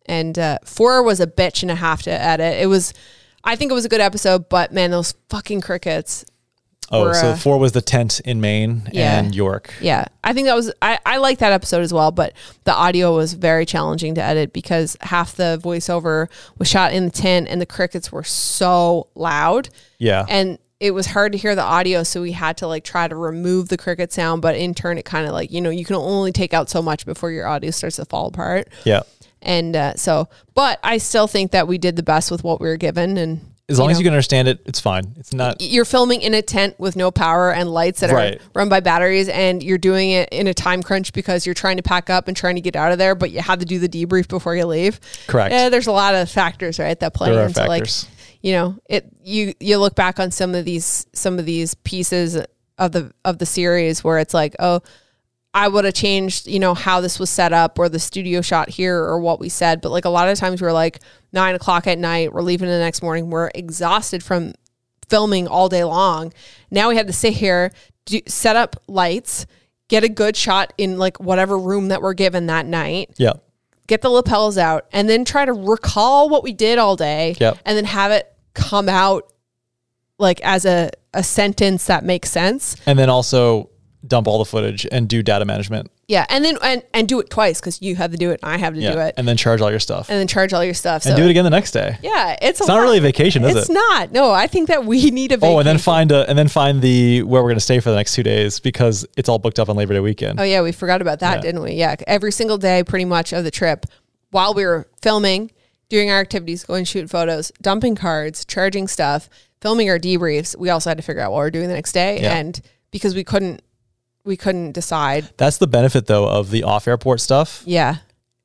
And uh, four was a bitch and a half to edit. It was I think it was a good episode, but man, those fucking crickets. Oh, were, so uh, four was the tent in Maine Yeah. and York. Yeah. I think that was I, I like that episode as well, but the audio was very challenging to edit because half the voiceover was shot in the tent and the crickets were so loud. Yeah. and it was hard to hear the audio so we had to like try to remove the cricket sound but in turn it kind of like you know you can only take out so much before your audio starts to fall apart yeah. And uh, so but i still think that we did the best with what we were given and As long you as you can understand it, it's fine. It's not. you're filming in a tent with no power and lights that Right. are run by batteries and you're doing it in a time crunch because you're trying to pack up and trying to get out of there but you had to do the debrief before you leave Correct. yeah there's a lot of factors right that play into like you know it you you look back on some of these some of these pieces of the of the series where it's like oh I would have changed, you know, how this was set up or the studio shot here or what we said. But like a lot of times we're like nine o'clock at night, we're leaving the next morning, we're exhausted from filming all day long. Now we had to sit here, do, set up lights, get a good shot in like whatever room that we're given that night, Yeah. get the lapels out, and then try to recall what we did all day, Yep. and then have it come out like as a, a sentence that makes sense. And then also dump all the footage and do data management. Yeah, and then and, and do it twice because you have to do it and I have to Yeah. do it, and, And then charge all your stuff. And, then charge all your stuff. So do it again the next day. Yeah, it's a It's not lot. really a vacation, is It's it? It's not. No, I think that we need a vacation. Oh, and then find a and then find the where we're gonna stay for the next two days because it's all booked up on Labor Day weekend. Oh yeah, we forgot about that, Yeah. didn't we? Yeah, every single day, pretty much of the trip, while we were filming, doing our activities, going shoot photos, dumping cards, charging stuff, filming our debriefs. We also had to figure out what we are doing the next day, Yeah. and because we couldn't, we couldn't decide. That's the benefit though of the off airport stuff. Yeah,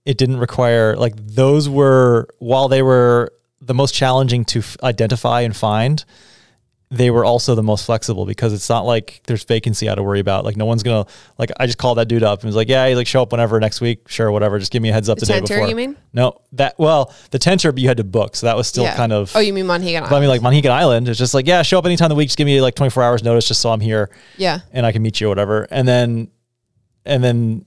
It didn't require like those were while they were the most challenging to f- identify and find. They were also the most flexible because it's not like there's vacancy I had to worry about. Like no one's gonna like. I just called that dude up and was like, "Yeah, he's like show up whenever next week, sure, whatever. Just give me a heads up the, The day tenter, before." you mean? No, that well, the tenter, but you had to book, so that was still yeah. kind of. Oh, you mean Monhegan? But I mean, like Monhegan Island, it's just like, yeah, show up anytime of the week. Just give me like 24 hours notice, just so I'm here yeah, and I can meet you or whatever. And then, and then,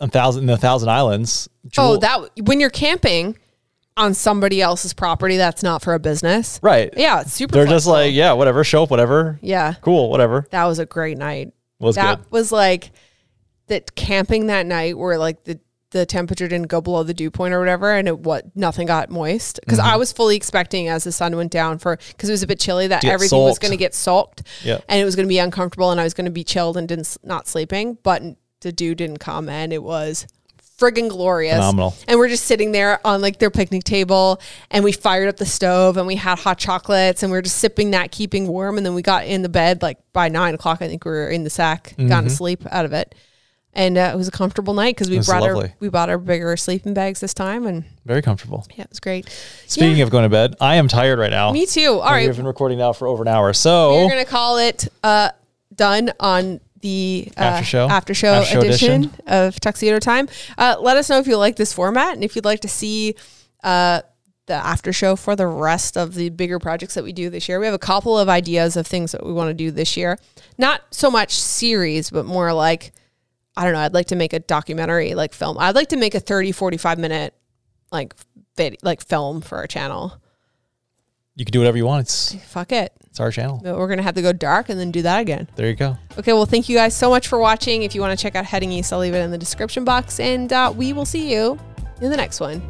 a thousand, the Thousand Islands. Oh, that when you're camping on somebody else's property, that's not for a business. right? Yeah, it's super. They're just like, yeah, whatever, show up, whatever, yeah, cool, whatever. that was a great night. Was that good. was like that camping that night where like the the temperature didn't go below the dew point or whatever and it what nothing got moist because Mm-hmm. i was fully expecting as the sun went down for because it was a bit chilly that get everything was going to get soaked Yeah. and it was going to be uncomfortable and i was going to be chilled and didn't not sleeping but the dew didn't come and it was friggin' glorious Phenomenal. and we're just sitting there on like their picnic table and we fired up the stove and we had hot chocolates and we were just sipping that keeping warm and then we got in the bed like by nine o'clock i think we were in the sack gotten to sleep out of it and uh, it was a comfortable night because we Mm-hmm. brought lovely. our we bought our bigger sleeping bags this time and Very comfortable. yeah it was great Speaking Yeah. of going to bed, I am tired right now. me too all right We've been recording now for over an hour. So we're gonna call it uh done on the uh, After show? after show After show edition, edition. of tuxedo time. Uh, let us know if you like this format and if you'd like to see uh the after show for the rest of the bigger projects that we do this year. We have a couple of ideas of things that we want to do this year. Not so much series but more like i don't know i'd like to make a documentary like film. I'd like to make a 30 45 minute like vid- like film for our channel you can do whatever you want. It's fuck it it's our channel. but we're gonna have to go dark and then do that again There you go. Okay, well, thank you guys so much for watching. If you want to check out Heading East, I'll leave it in the description box. And uh, we will see you in the next one.